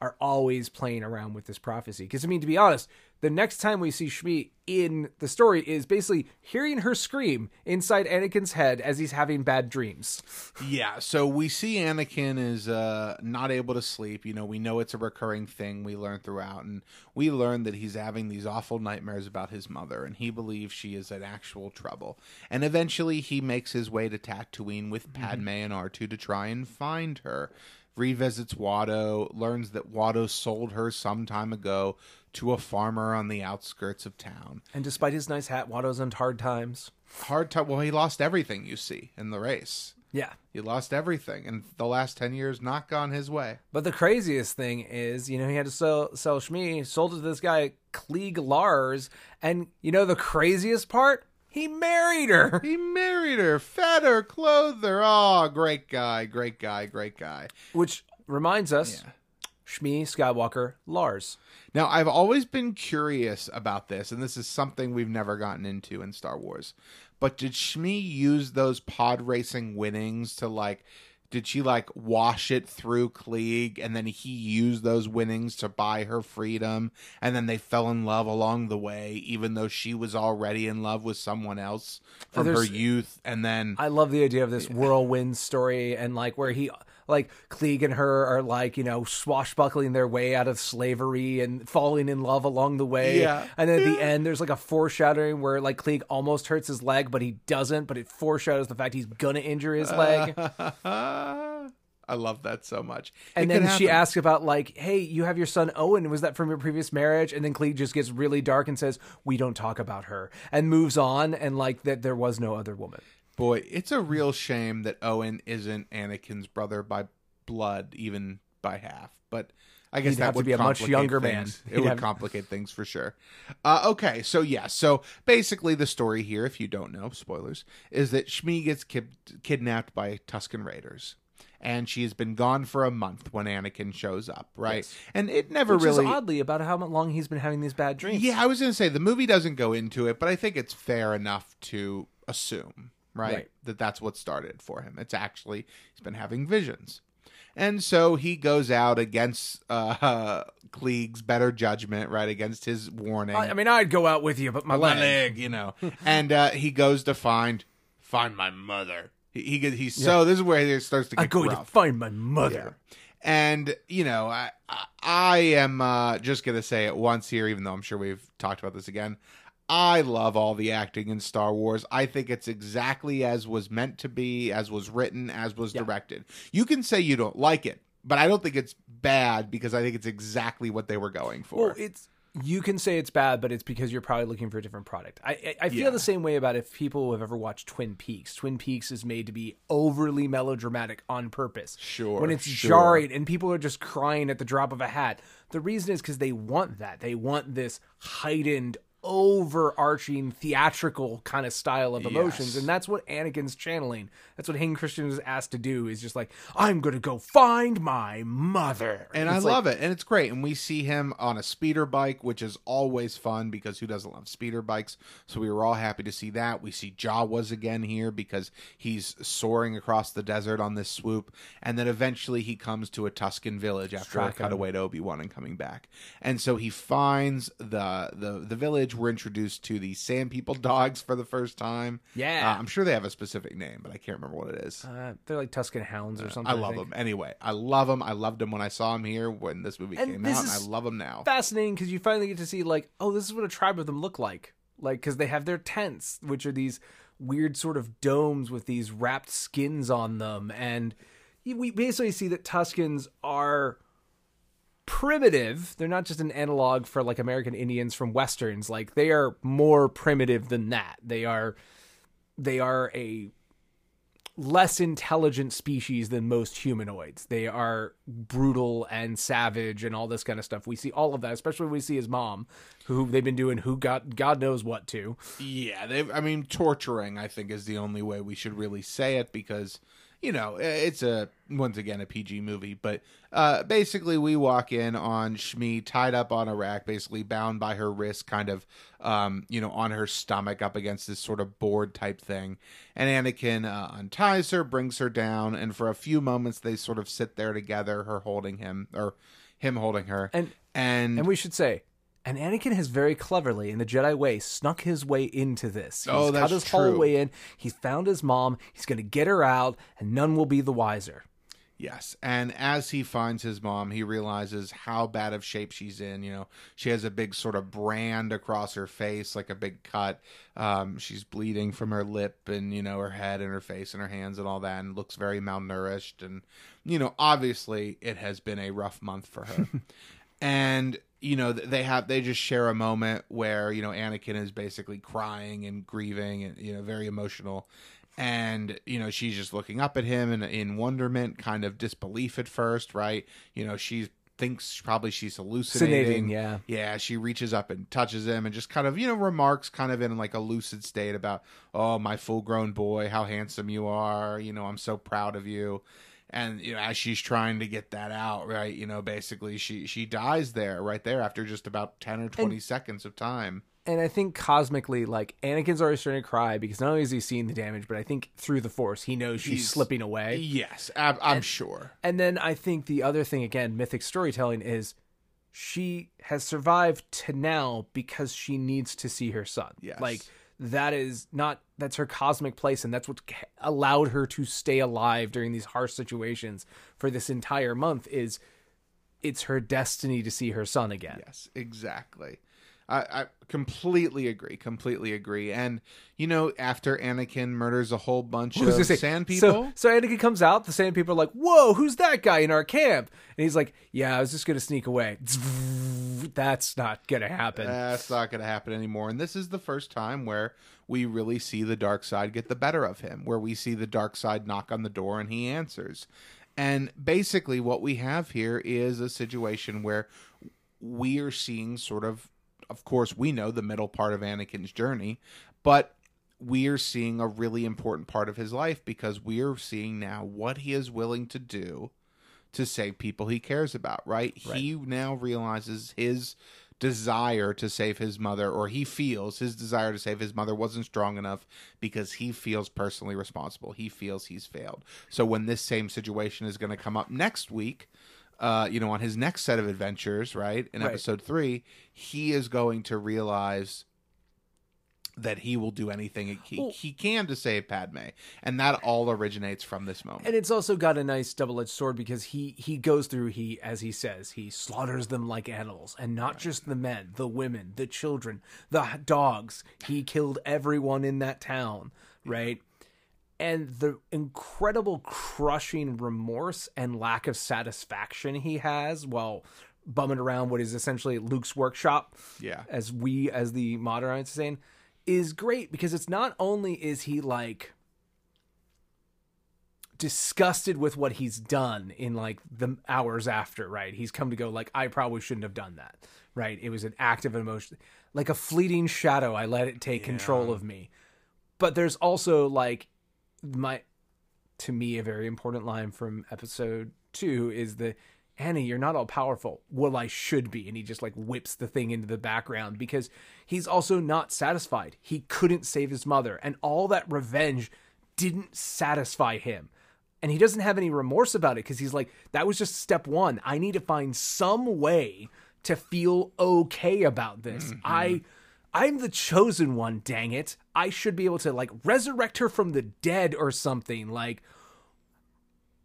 are always playing around with this prophecy. Because I mean, to be honest, the next time we see Shmi in the story is basically hearing her scream inside Anakin's head as he's having bad dreams. Yeah, so we see Anakin is uh, not able to sleep. You know, we know it's a recurring thing we learn throughout, and we learn that he's having these awful nightmares about his mother, and he believes she is in actual trouble. And eventually, he makes his way to Tatooine with Padme and R2 to try and find her. Revisits Watto, learns that Watto sold her some time ago to a farmer on the outskirts of town. And despite his nice hat, Watto's on hard times. Hard time. Well, he lost everything. You see in the race, Yeah. he lost everything, and the last ten years not gone his way. But the craziest thing is, you know, he had to sell sell Shmi, sold it to this guy Cliegg Lars, and you know the craziest part? He married her. He married her, fed her, clothed her. Oh, great guy, great guy, great guy. Which reminds us, Yeah. Shmi Skywalker Lars. Now, I've always been curious about this, and this is something we've never gotten into in Star Wars. But did Shmi use those pod racing winnings to like? Did she like wash it through Cliegg, and then he used those winnings to buy her freedom, and then they fell in love along the way, even though she was already in love with someone else from her there's- youth, and then I love the idea of this whirlwind story and like where he like Cliegg and her are like, you know, swashbuckling their way out of slavery and falling in love along the way. Yeah. And then at the end there's like a foreshadowing where like Cliegg almost hurts his leg, but he doesn't, but it foreshadows the fact he's gonna injure his leg. I love that so much. and It then she asks about like, "Hey, you have your son Owen. Was that from your previous marriage?" And then Cliegg just gets really dark and says, "We don't talk about her," and moves on, and like that there was no other woman. Boy, it's a real shame that Owen isn't Anakin's brother by blood, even by half. But I guess He'd that would be a much younger things. man. It He'd would have- complicate things for sure. Uh, okay, so yeah, so basically the story here, if you don't know, spoilers, is that Shmi gets kid- kidnapped by Tusken Raiders. And she has been gone for a month when Anakin shows up, right? Yes. And it never Which really is oddly about how long he's been having these bad dreams. yeah, I was going to say the movie doesn't go into it, but I think it's fair enough to assume, right, Right. that that's what started for him. It's actually he's been having visions. And so he goes out against uh, uh Cliegg's better judgment, right, against his warning. I, I mean, I'd go out with you, but my, my leg. leg, you know. and uh, he goes to find find my mother. He, he gets- he's so this is where it starts to get I'm going rough. to find my mother. And you know, I I, I am uh, just gonna say it once here, even though I'm sure we've talked about this again. I love all the acting in Star Wars. I think it's exactly as was meant to be, as was written, as was Yeah. directed. You can say you don't like it, but I don't think it's bad because I think it's exactly what they were going for. Well, it's you can say it's bad, but it's because you're probably looking for a different product. I I, I feel Yeah. the same way about if people have ever watched Twin Peaks. Twin Peaks is made to be overly melodramatic on purpose. Sure, when it's sure. jarring and people are just crying at the drop of a hat. The reason is because they want that. They want this heightened overarching theatrical kind of style of emotions Yes. and that's what Anakin's channeling. That's what Hayden Christensen is asked to do is just like I'm going to go find my mother. and I like- love it, and it's great. And we see him on a speeder bike, which is always fun because who doesn't love speeder bikes? So we were all happy to see that. We see Jawas again here because he's soaring across the desert on this swoop, and then eventually he comes to a Tusken village after a Track him. cutaway to Obi Wan and coming back. And so he finds the the the village. We're introduced to the Sand People dogs for the first time. Yeah. Uh, I'm sure they have a specific name, but I can't remember what it is. Uh, they're like Tusken hounds or something. I love think. them. Anyway, I love them. I loved them when I saw them here when this movie And came this out, and I love them now. Fascinating because you finally get to see like, oh, this is what a tribe of them look like. Like, because they have their tents, which are these weird sort of domes with these wrapped skins on them, and we basically see that Tuskens are primitive. They're not just an analog for like American Indians from westerns. Like they are more primitive than that. They are they are a less intelligent species than most humanoids. They are brutal and savage and all this kind of stuff. We see all of that, especially when we see his mom, who they've been doing who got God knows what to. Yeah, they. I mean, torturing. I think is the only way we should really say it because you know it's a once again a PG movie. But uh, basically, we walk in on Shmi tied up on a rack, basically bound by her wrist, kind of um, you know on her stomach up against this sort of board type thing. And Anakin uh, unties her, brings her down, and for a few moments they sort of sit there together, her holding him or him holding her, And and and we should say and Anakin has very cleverly, in the Jedi way, snuck his way into this. He's Oh, that's cut his true. whole way in. He's found his mom. He's going to get her out, and none will be the wiser. Yes. And as he finds his mom, he realizes how bad of shape she's in. You know, she has a big sort of brand across her face, like a big cut. Um, she's bleeding from her lip and, you know, her head and her face and her hands and all that, and looks very malnourished. And, you know, obviously it has been a rough month for her. and you know they have they just share a moment where you know Anakin is basically crying and grieving and you know very emotional. And you know she's just looking up at him in in wonderment kind of disbelief at first right? You know she thinks probably she's hallucinating. Hallucinating, yeah. yeah she reaches up and touches him and just kind of you know remarks kind of in like a lucid state about oh my full grown boy how handsome you are. You know i'm so proud of you and you know as she's trying to get that out right you know basically she she dies there right there after just about 10 or 20 seconds of time and I think cosmically, like Anakin's already starting to cry because not only is he seeing the damage, but I think through the Force he knows she's He's- slipping away. yes ab- i'm sure And then I think the other thing, again, mythic storytelling is she has survived to now because she needs to see her son. Yes. Like that is not that's her cosmic place, and that's what allowed her to stay alive during these harsh situations for this entire month. Is it's her destiny to see her son again. Yes, exactly. I, I completely agree. Completely agree. And you know, after Anakin murders a whole bunch of say, sand people, So, so Anakin comes out. The sand people are like, "Whoa, who's that guy in our camp?" And he's like, "Yeah, I was just gonna sneak away." That's not gonna happen. that's not going to happen anymore. And this is the first time where we really see the dark side get the better of him, where we see the dark side knock on the door and he answers. And basically, what we have here is a situation where we are seeing sort of, of course, we know the middle part of Anakin's journey, but we are seeing a really important part of his life because we are seeing now what he is willing to do to save people he cares about, right? He now realizes his desire to save his mother, or he feels his desire to save his mother wasn't strong enough because he feels personally responsible. He feels he's failed. So when this same situation is going to come up next week, uh, you know, on his next set of adventures, right, in Right. episode three, he is going to realize that he will do anything he, Well- he can to save Padme, and that all originates from this moment. and it's also got a nice double-edged sword because he he goes through he as he says he slaughters them like animals and not just the men the women the children the dogs he killed everyone in that town right and the incredible crushing remorse and lack of satisfaction he has while bumming around what is essentially Luke's workshop Yeah. as we as the modernites are saying is great because it's not only is he like disgusted with what he's done in like the hours after, right? He's come to go like I probably shouldn't have done that. Right? It was an act of emotion like a fleeting shadow. I let it take control of me. But there's also like my to me a very important line from episode 2 is the Annie, you're not all powerful. Well, I should be. And he just like whips the thing into the background because he's also not satisfied. He couldn't save his mother, and all that revenge didn't satisfy him. And he doesn't have any remorse about it because he's like, that was just step one. I need to find some way to feel okay about this. Mm-hmm. I. I'm the chosen one, dang it. I should be able to like resurrect her from the dead or something. Like,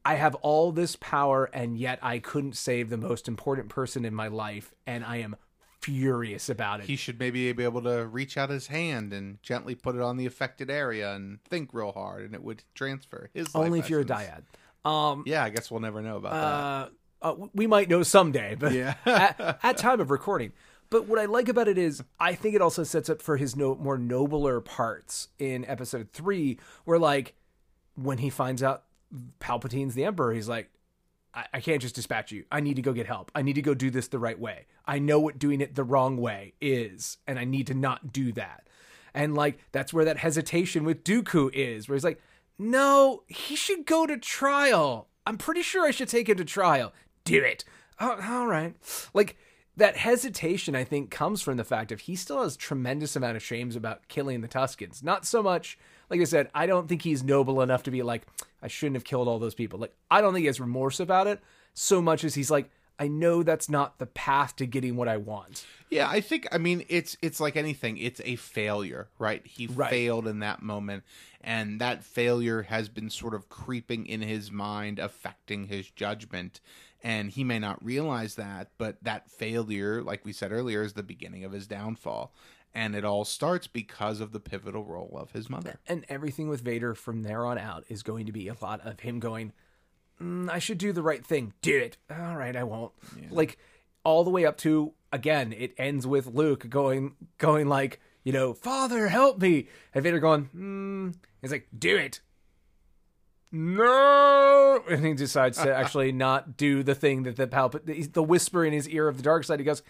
I have all this power and yet I couldn't save the most important person in my life and I am furious about it. he should maybe be able to reach out his hand and gently put it on the affected area and think real hard and it would transfer his life Only if you're a dyad. Um yeah i guess we'll never know about uh, uh, we might know someday, but Yeah. at, at time of recording. But what I like about it is, I think it also sets up for his no, more nobler parts in episode three, where like when he finds out Palpatine's the Emperor, he's like, I, I can't just dispatch you. I need to go get help. I need to go do this the right way. I know what doing it the wrong way is, and I need to not do that. And like that's where that hesitation with Dooku is, where he's like, "No, he should go to trial. I'm pretty sure I should take him to trial. Do it. Oh, all right." Like that hesitation, I think, comes from the fact of he still has tremendous amount of shames about killing the Tuskens. Not so much, like I said, I don't think he's noble enough to be like, I shouldn't have killed all those people. Like I don't think he has remorse about it so much as he's like, I know that's not the path to getting what I want. yeah i think i mean it's it's like anything it's a failure right he Right. failed in that moment and that failure has been sort of creeping in his mind affecting his judgment and he may not realize that but that failure like we said earlier is the beginning of his downfall and it all starts because of the pivotal role of his mother And everything with Vader from there on out is going to be a lot of him going, mm, I should do the right thing. Do it. All right, I won't. Like all the way up to again, it ends with Luke going going like, you know, Father, help me, and Vader going, hmm. He's like, do it. No, and he decides to actually not do the thing that the palp- the whisper in his ear of the dark side. He goes,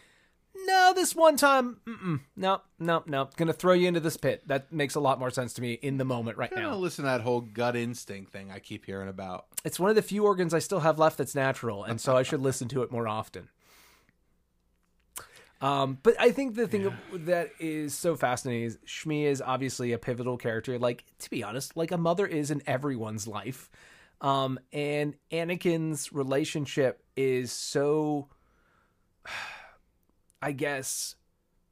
no, this one time, mm-mm, no, no, no, gonna throw you into this pit. That makes a lot more sense to me in the moment right now. listen to that whole gut instinct thing I keep hearing about. It's one of the few organs I still have left that's natural, and so I should listen to it more often. Um, but I think the thing that is so fascinating is Shmi is obviously a pivotal character. Like to be honest, like a mother is in everyone's life, um, and Anakin's relationship is so, I guess,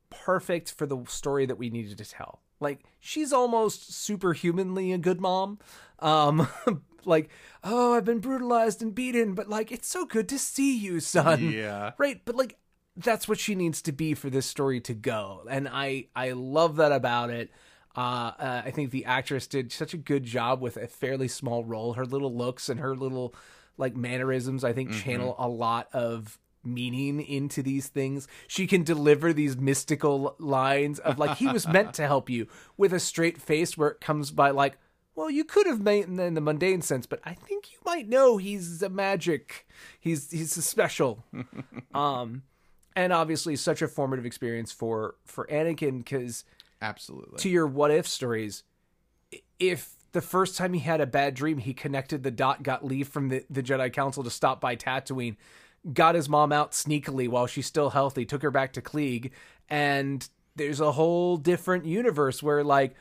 perfect for the story that we needed to tell. Like she's almost superhumanly a good mom. Um like, "Oh, I've been brutalized and beaten, but like it's so good to see you, son." Yeah. Right, but like that's what she needs to be for this story to go. And I I love that about it. Uh, uh, I think the actress did such a good job with a fairly small role. Her little looks and her little like mannerisms, I think, channel a lot of meaning into these things. She can deliver these mystical lines of like he was meant to help you with a straight face where it comes by like, well, you could have made in the, in the mundane sense, but I think you might know he's a magic. He's he's a special. um and obviously such a formative experience for for Anakin because Absolutely. to your what if stories, if the first time he had a bad dream, he connected the dot, got leave from the, the Jedi Council to stop by Tatooine, got his mom out sneakily while she's still healthy, took her back to Cliegg, and there's a whole different universe where like,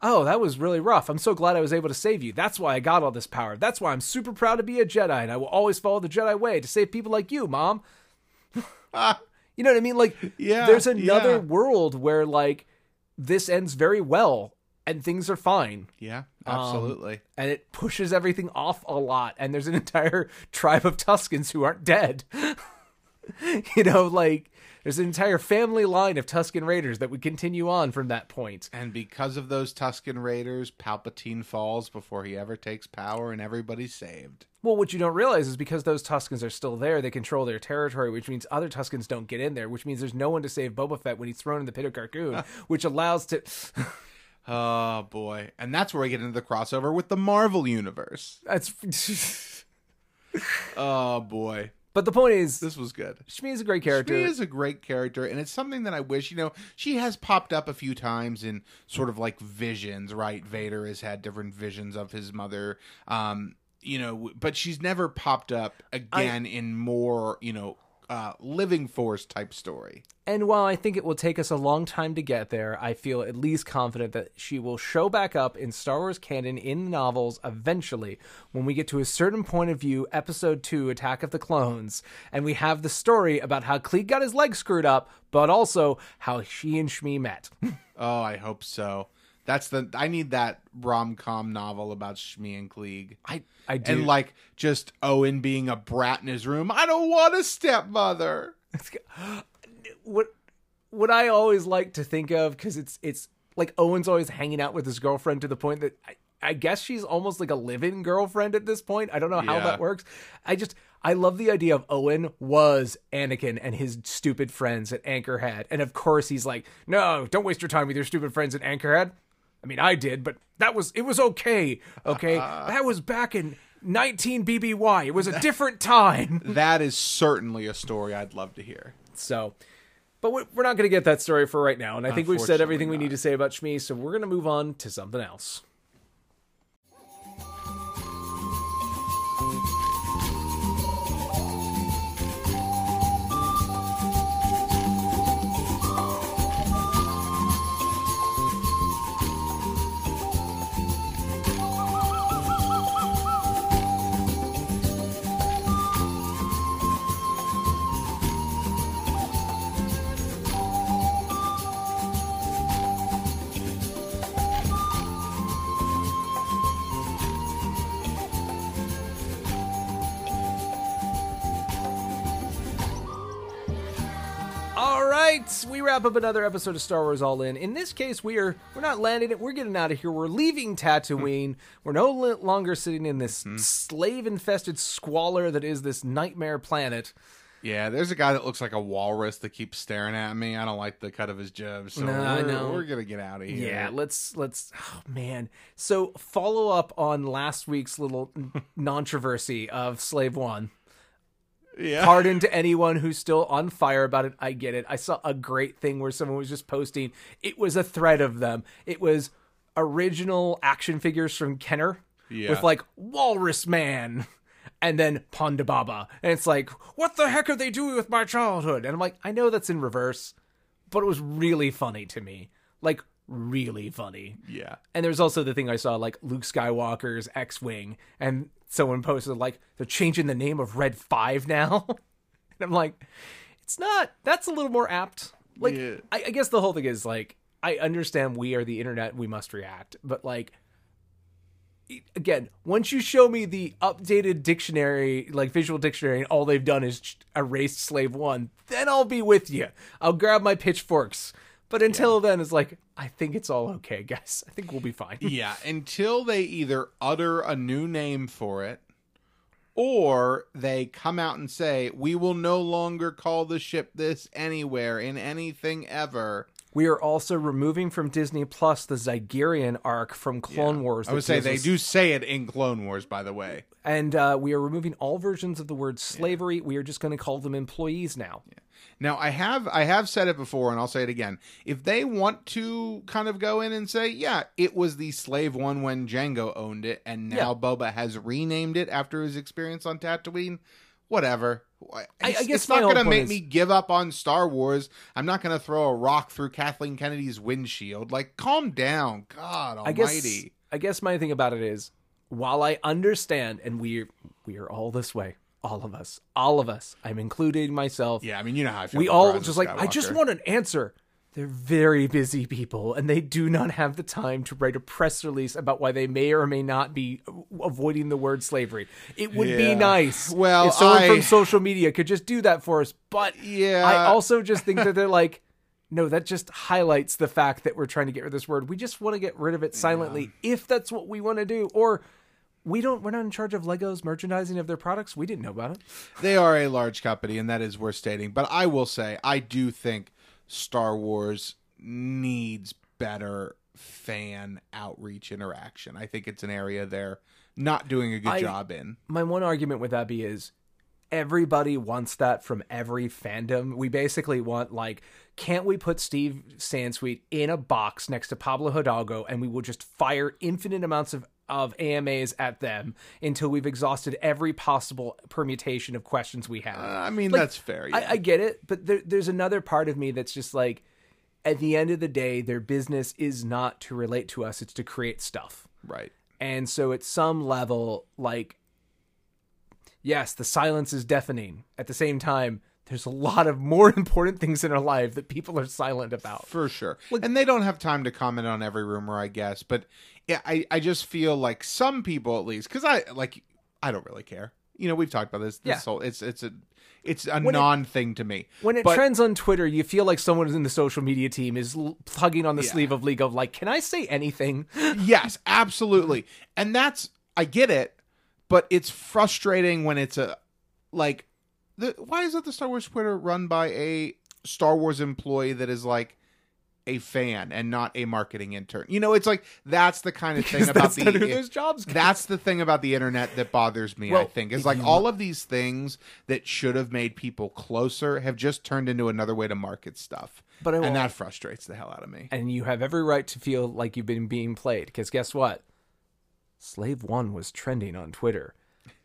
oh, that was really rough. I'm so glad I was able to save you. That's why I got all this power. That's why I'm super proud to be a Jedi, and I will always follow the Jedi way to save people like you, mom. You know what I mean? Like, Yeah, there's another yeah. world where like this ends very well and things are fine. yeah, Um, absolutely. and it pushes everything off a lot. And there's an entire tribe of Tuskens who aren't dead. you know, like there's an entire family line of Tusken Raiders that would continue on from that point. and because of those Tusken Raiders, Palpatine falls before he ever takes power, and everybody's saved. Well, what you don't realize is because those Tuskens are still there, they control their territory, which means other Tuskens don't get in there, which means there's no one to save Boba Fett when he's thrown in the pit of Carkoon, which allows to. Oh boy, and that's where we get into the crossover with the Marvel universe. That's. Oh boy, but the point is, this was good. Shmi is a great character. She is a great character, and it's something that I wish, you know, she has popped up a few times in sort of like visions, right? Vader has had different visions of his mother, um, you know, but she's never popped up again in more, you know, uh, living force type story. And while I think it will take us a long time to get there, I feel at least confident that she will show back up in Star Wars canon in the novels eventually when we get to a certain point of view, episode 2, Attack of the Clones, and we have the story about how Cliegg got his leg screwed up, but also how she and Shmi met. Oh, I hope so. That's the I need that rom com novel about Shmi and Cliegg. I I do And like just Owen being a brat in his room. I don't want a stepmother. what what I always like to think of because it's it's like Owen's always hanging out with his girlfriend to the point that I, I guess she's almost like a live-in girlfriend at this point. I don't know how Yeah. that works. I just I love the idea of Owen was Anakin and his stupid friends at Anchorhead, and of course he's like, no, don't waste your time with your stupid friends at Anchorhead. I mean, I did, but that was it was okay. Okay, uh-huh. that was back in 19 BBY. It was a different time. That is certainly a story I'd love to hear. So, but we- we're not going to get that story for right now. And I think we've said everything we need to say about Shmi. So we're going to move on to something else. Right, we wrap up another episode of Star Wars All In. In this case, we are we're not landing it. We're getting out of here. We're leaving Tatooine. we're no longer sitting in this hmm. slave-infested squalor that is this nightmare planet. Yeah, there's a guy that looks like a walrus that keeps staring at me. I don't like the cut of his jib, so No, I we're, know. we're gonna get out of here. Yeah, let's let's. Oh man. So follow up on last week's little controversy of Slave One. Yeah. Pardon to anyone who's still on fire about it. I get it. I saw a great thing where someone was just posting. It was a thread of them. It was original action figures from Kenner Yeah. with like Walrus Man and then Ponda Baba. And it's like, what the heck are they doing with my childhood? And I'm like, I know that's in reverse, but it was really funny to me. Like, really funny. yeah. And there's also the thing I saw, like Luke Skywalker's X Wing, and someone posted, like, they're changing the name of Red 5 now. and I'm like, it's not, that's a little more apt. Like, Yeah. I, I guess the whole thing is, like, I understand we are the internet, we must react, but, like, again, once you show me the updated dictionary, like visual dictionary, and all they've done is erased slave one, then I'll be with you. I'll grab my pitchforks. But until then, it's like, I think it's all okay, guys. I think we'll be fine. Yeah, until they either utter a new name for it or they come out and say, we will no longer call the ship this anywhere in anything ever. We are also removing from Disney Plus the Zygerrian arc from Clone Wars. I would say they us- do say it in Clone Wars, by the way. And uh, we are removing all versions of the word slavery. We are just going to call them employees now. Now I have I have said it before and I'll say it again. If they want to kind of go in and say, yeah, it was the slave one when Jango owned it and now Yeah. Boba has renamed it after his experience on Tatooine, whatever. I- I It's- guess it's not going to make is- me give up on Star Wars. I'm not going to throw a rock through Kathleen Kennedy's windshield. Like, calm down, God I guess Almighty. I guess my thing about it is, while I understand, and we we are all this way, all of us, all of us. I'm including myself. Yeah, I mean, you know how I feel. we all just like I just want an answer. They're very busy people, and they do not have the time to write a press release about why they may or may not be avoiding the word slavery. It would be nice, Well, if someone I- from social media could just do that for us. But Yeah. I also just think that they're like, no, that just highlights the fact that we're trying to get rid of this word. We just want to get rid of it silently, if that's what we want to do, or. We don't. We're not in charge of Legos merchandising of their products. We didn't know about it. they are a large company, and that is worth stating. But I will say, I do think Star Wars needs better fan outreach interaction. I think it's an area they're not doing a good I- job in. my one argument with that be is everybody wants that from every fandom. We basically want like, can't we put Steve Sansweet in a box next to Pablo Hidalgo and we will just fire infinite amounts of of AMAs at them until we've exhausted every possible permutation of questions we have. Uh, I mean, Like, that's fair. Yeah. I, I get it, but there, there's another part of me that's just like, at the end of the day, their business is not to relate to us; it's to create stuff. right. And so at some level, like, yes, the silence is deafening. At the same time, there's a lot of more important things in our life that people are silent about. For sure. and they don't have time to comment on every rumor, I guess. But yeah, I, I just feel like some people at least, because I like I don't really care. You know, we've talked about this. this Yeah. whole, it's it's a it's a When it- non thing to me. When it But- trends on Twitter, you feel like someone in the social media team is l- tugging on the Yeah. sleeve of League of like, can I say anything? yes, absolutely. And that's I get it, but it's frustrating when it's a like the why is it the Star Wars Twitter run by a Star Wars employee that is like a fan and not a marketing intern? You know, it's like that's the kind of thing about the those jobs. that's the thing about the internet that bothers me, I think. Is like you- all of these things that should have made people closer have just turned into another way to market stuff. But I and that frustrates the hell out of me. and you have every right to feel like you've been being played. Because guess what? Slave One was trending on Twitter.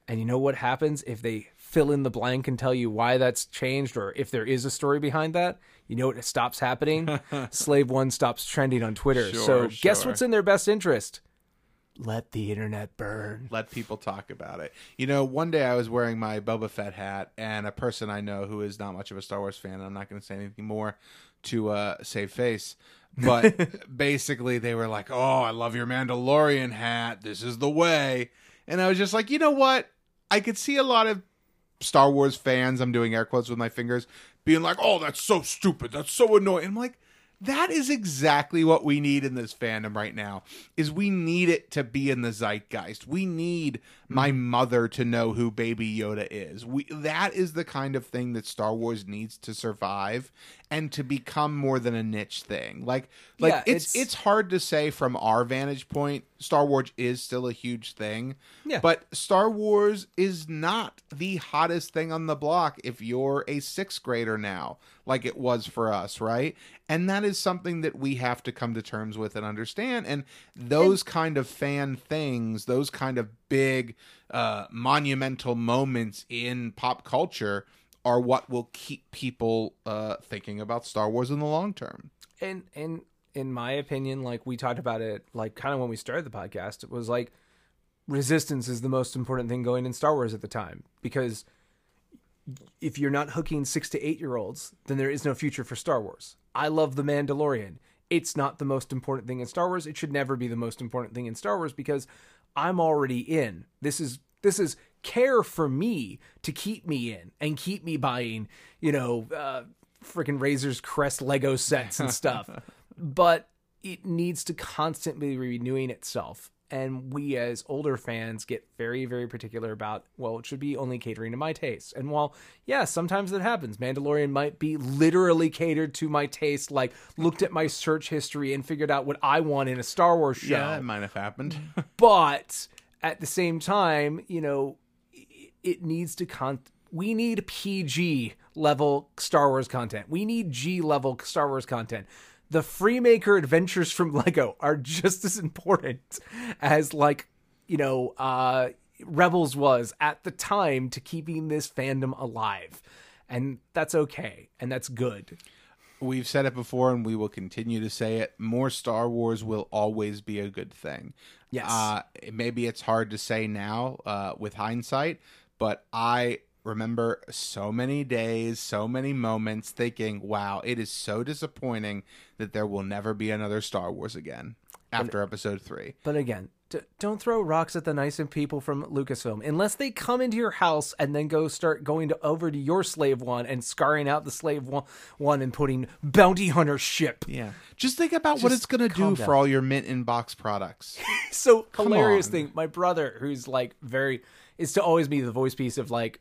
And you know what happens if they fill in the blank and tell you why that's changed or if there is a story behind that? You know what it stops happening? Slave One stops trending on Twitter. so Sure, guess what's in their best interest? Let the internet burn. let people talk about it. You know, one day I was wearing my Boba Fett hat, and a person I know who is not much of a Star Wars fan, I'm not going to say anything more to uh, save face, but basically they were like, "Oh, I love your Mandalorian hat. This is the way." And I was just like, you know what? I could see a lot of Star Wars fans. I'm doing air quotes with my fingers, being like, "Oh, that's so stupid. That's so annoying." I'm like. that is exactly what we need in this fandom right now is we need it to be in the zeitgeist we need my mm-hmm. mother to know who baby yoda is we that is the kind of thing that star wars needs to survive and to become more than a niche thing. Like like Yeah, it's, it's- it's hard to say from our vantage point star wars is still a huge thing. Yeah. but star wars is not the hottest thing on the block if you're a sixth grader now like it was for us right? And that is something that we have to come to terms with and understand. And those kind of fan things those kind of big uh monumental moments in pop culture are what will keep people uh thinking about star wars in the long term and and in my opinion, like we talked about it, like kind of when we started the podcast, it was like resistance is the most important thing going in Star Wars at the time because if you're not hooking six to eight year olds, then there is no future for Star Wars. I love The Mandalorian. It's not the most important thing in Star Wars. It should never be the most important thing in Star Wars because I'm already in. This is this is care for me to keep me in and keep me buying, you know, uh, freaking Razor's Crest Lego sets and stuff. but it needs to constantly be renewing itself. And we as older fans get very, very particular about, well, it should be only catering to my taste. And while, yeah, sometimes that happens. Mandalorian might be literally catered to my taste, like looked at my search history and figured out what I want in a Star Wars show yeah that might have happened but at the same time, you know, it- needs to con. We need PG level Star Wars content. We need G level Star Wars content. The Freemaker adventures from Lego are just as important as like, you know, uh Rebels was at the time to keeping this fandom alive. And that's okay. And that's good. We've said it before and we will continue to say it. More Star Wars will always be a good thing. Yes. Uh, maybe it's hard to say now uh, with hindsight, but I remember so many days, so many moments thinking, wow, it is so disappointing that there will never be another Star Wars again after episode three. But again, d- don't throw rocks at the nice and people from Lucasfilm unless they come into your house and then go start going to over to your slave one and scarring out the slave one, one and putting bounty hunter ship. Yeah. Just think about what it's going to do for all your mint in box products. So hilarious on. thing. My brother, who's like very, is to always be the voice piece of like,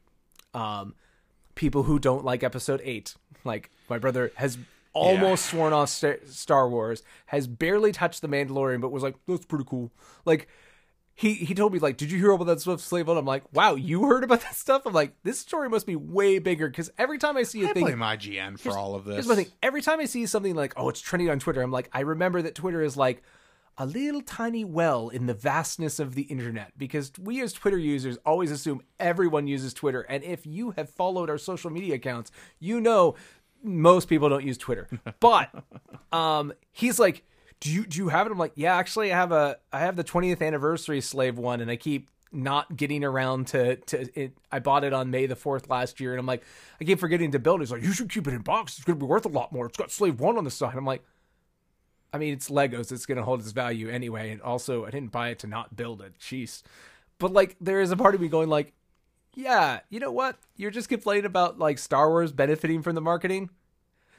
um, people who don't like Episode Eight. Like my brother has almost sworn off Star Wars, has barely touched the Mandalorian, but was like, "That's pretty cool." Like he he told me like, "Did you hear about that Swift slave one?" I'm like, "Wow, you heard about that stuff?" I'm like, "This story must be way bigger." Because every time I see a I thing, blame IGN for all of this. Here's my thing. Every time I see something like, oh, it's trending on Twitter, I'm like, I remember that Twitter is like a little tiny well in the vastness of the internet because we as Twitter users always assume everyone uses Twitter. And if you have followed our social media accounts, you know most people don't use Twitter. But um he's like, Do you do you have it? I'm like, Yeah, actually I have a I have the 20th anniversary slave one and I keep not getting around to to it. I bought it on May the 4th last year and I'm like I keep forgetting to build it. He's like, You should keep it in box. It's gonna be worth a lot more. It's got slave one on the side. I'm like I mean, it's Legos. It's going to hold its value anyway. And also, I didn't buy it to not build it. Jeez. But, like, there is a part of me going, like, yeah, you know what? You're just complaining about, like, Star Wars benefiting from the marketing.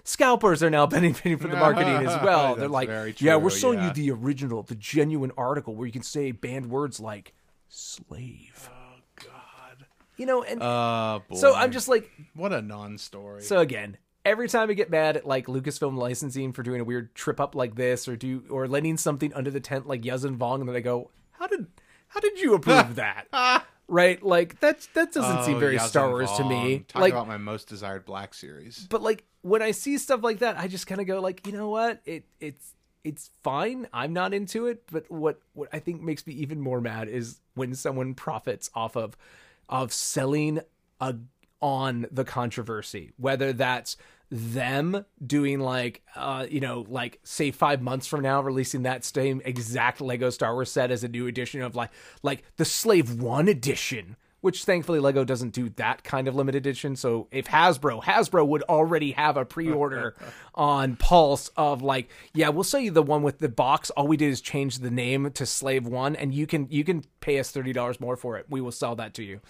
Scalpers are now benefiting from the marketing as well. They're like, very yeah, we're true, showing yeah. you the original, the genuine article where you can say banned words like slave. Oh, God. You know, and Uh, boy. so I'm just like, What a non-story. so again, every time I get mad at like Lucasfilm licensing for doing a weird trip up like this, or do or letting something under the tent like Yuuzhan Vong, and then I go, how did how did you approve that? Ah. right? Like that that doesn't seem Oh, very Yazan Star Wars to me. Talk like, about my most desired black series. but like when I see stuff like that, I just kind of go like, you know what? It it's it's fine. I'm not into it, but what what I think makes me even more mad is when someone profits off of of selling a on the controversy, whether that's them doing like uh you know like say 5 months from now releasing that same exact Lego Star Wars set as a new edition of like like the Slave 1 edition which thankfully Lego doesn't do that kind of limited edition. So if Hasbro, Hasbro would already have a pre-order on Pulse of like, yeah, we'll sell you the one with the box. All we did is change the name to Slave One, and you can you can pay us thirty dollars more for it. We will sell that to you.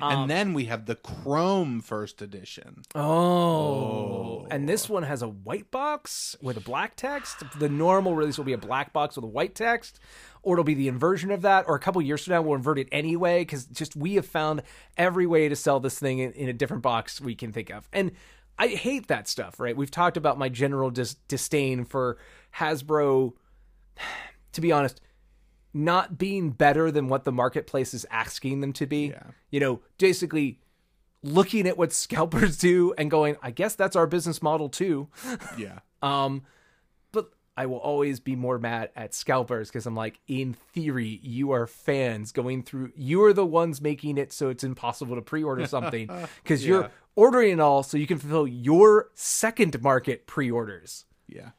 And um, then we have the Chrome first edition. Oh. And this oh. one has a white box with a black text. The normal release will be a black box with a white text, or it'll be the inversion of that, or a couple years from now we'll invert it anyway, because just we have found every way to sell this thing in, in a different box we can think of. And I hate that stuff, right? We've talked about my general dis- disdain for Hasbro, to be honest, not being better than what the marketplace is asking them to be. Yeah. You know, basically looking at what scalpers do and going, I guess that's our business model too. Yeah. Um, but I will always be more mad at scalpers because I'm like, in theory, you are fans going through. You are the ones making it so it's impossible to pre-order something because Yeah. you're ordering it all so you can fulfill your second market pre-orders. Yeah.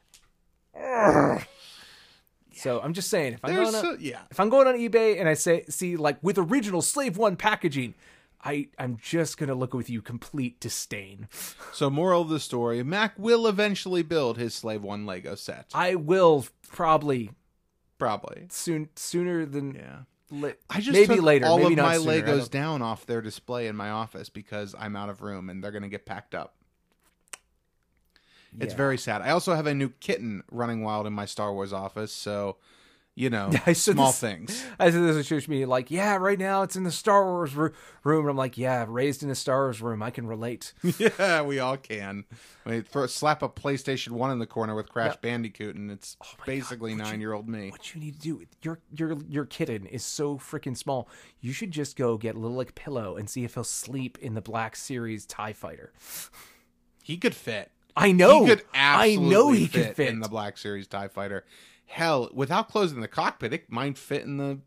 So I'm just saying, if I'm There's going so, on, yeah. if I'm going on eBay and I say see like with original Slave One packaging, I I'm just gonna look with you complete disdain. So moral of the story, Mac will eventually build his Slave 1 Lego set. I will probably Probably. soon sooner than Yeah. li- I just maybe later. all maybe of not my sooner. Legos down off their display in my office because I'm out of room and they're going to get packed up. It's Yeah. very sad. I also have a new kitten running wild in my Star Wars office, so you know, I said small this- things. I said this on social media, like, yeah, right now it's in the Star Wars ro- room. And I'm like, yeah, raised in a Star Wars room, I can relate. yeah, we all can. I mean, throw slap a PlayStation One in the corner with Crash Yeah. Bandicoot, and it's oh basically Would you- nine year old me. what you need to do your your your kitten is so freaking small you should just go get little like pillow and see if he'll sleep in the black series tie fighter He could fit. I know he could i know he fit, could fit in the Black Series Tie Fighter. Hell, without closing the cockpit, it might fit in the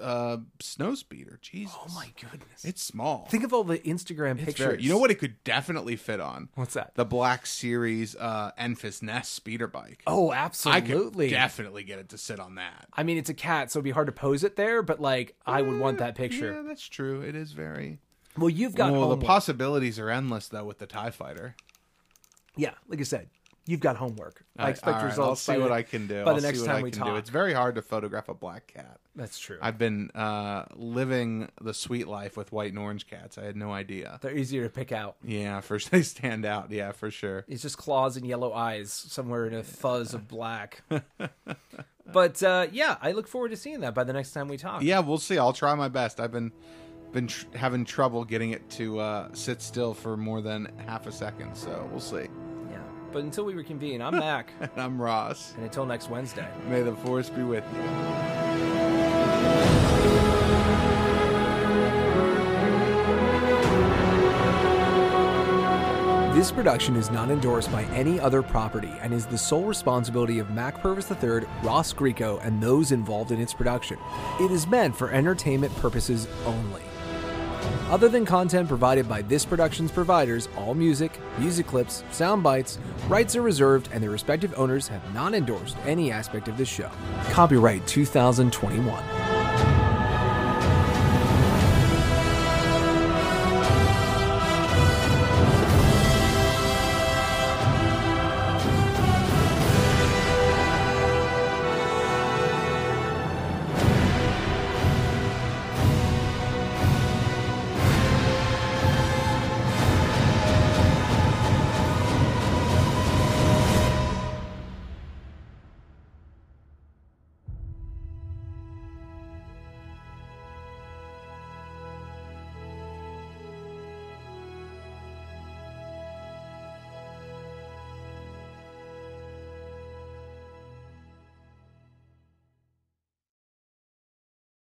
uh, snow speeder. Jesus, oh my goodness it's small. think of all the instagram It's pictures very- you know what? It could definitely fit on what's that the Black Series uh, Enfys Nest speeder bike. oh I absolutely could definitely get it to sit on that. I mean it's a cat so it'd be hard to pose it there but like i would want that picture Yeah, that's true. It is very. well you've got well, the possibilities are endless though with the Tie Fighter. Yeah like i said you've got homework i, expect right, results I'll see what the- I can do. by I'll the see next what time I we can talk do. It's very hard to photograph a black cat. that's true I've been uh, living the sweet life with white and orange cats. I had no idea. they're easier to pick out Yeah, for they stand out. Yeah, for sure. It's just claws and yellow eyes somewhere in a fuzz of black. but uh, yeah, I look forward to seeing that by the next time we talk. Yeah, we'll see. I'll try my best. I've been been tr- having trouble getting it to uh, sit still for more than half a second, so we'll see. Yeah. But until we reconvene, I'm Mac. And I'm Ross. and until next Wednesday. May the force be with you. This production is not endorsed by any other property and is the sole responsibility of Mac Purvis III, Ross Greco, and those involved in its production. It is meant for entertainment purposes only. Other than content provided by this production's providers, all music, music clips, sound bites, rights are reserved, and their respective owners have not endorsed any aspect of this show. Copyright 2021.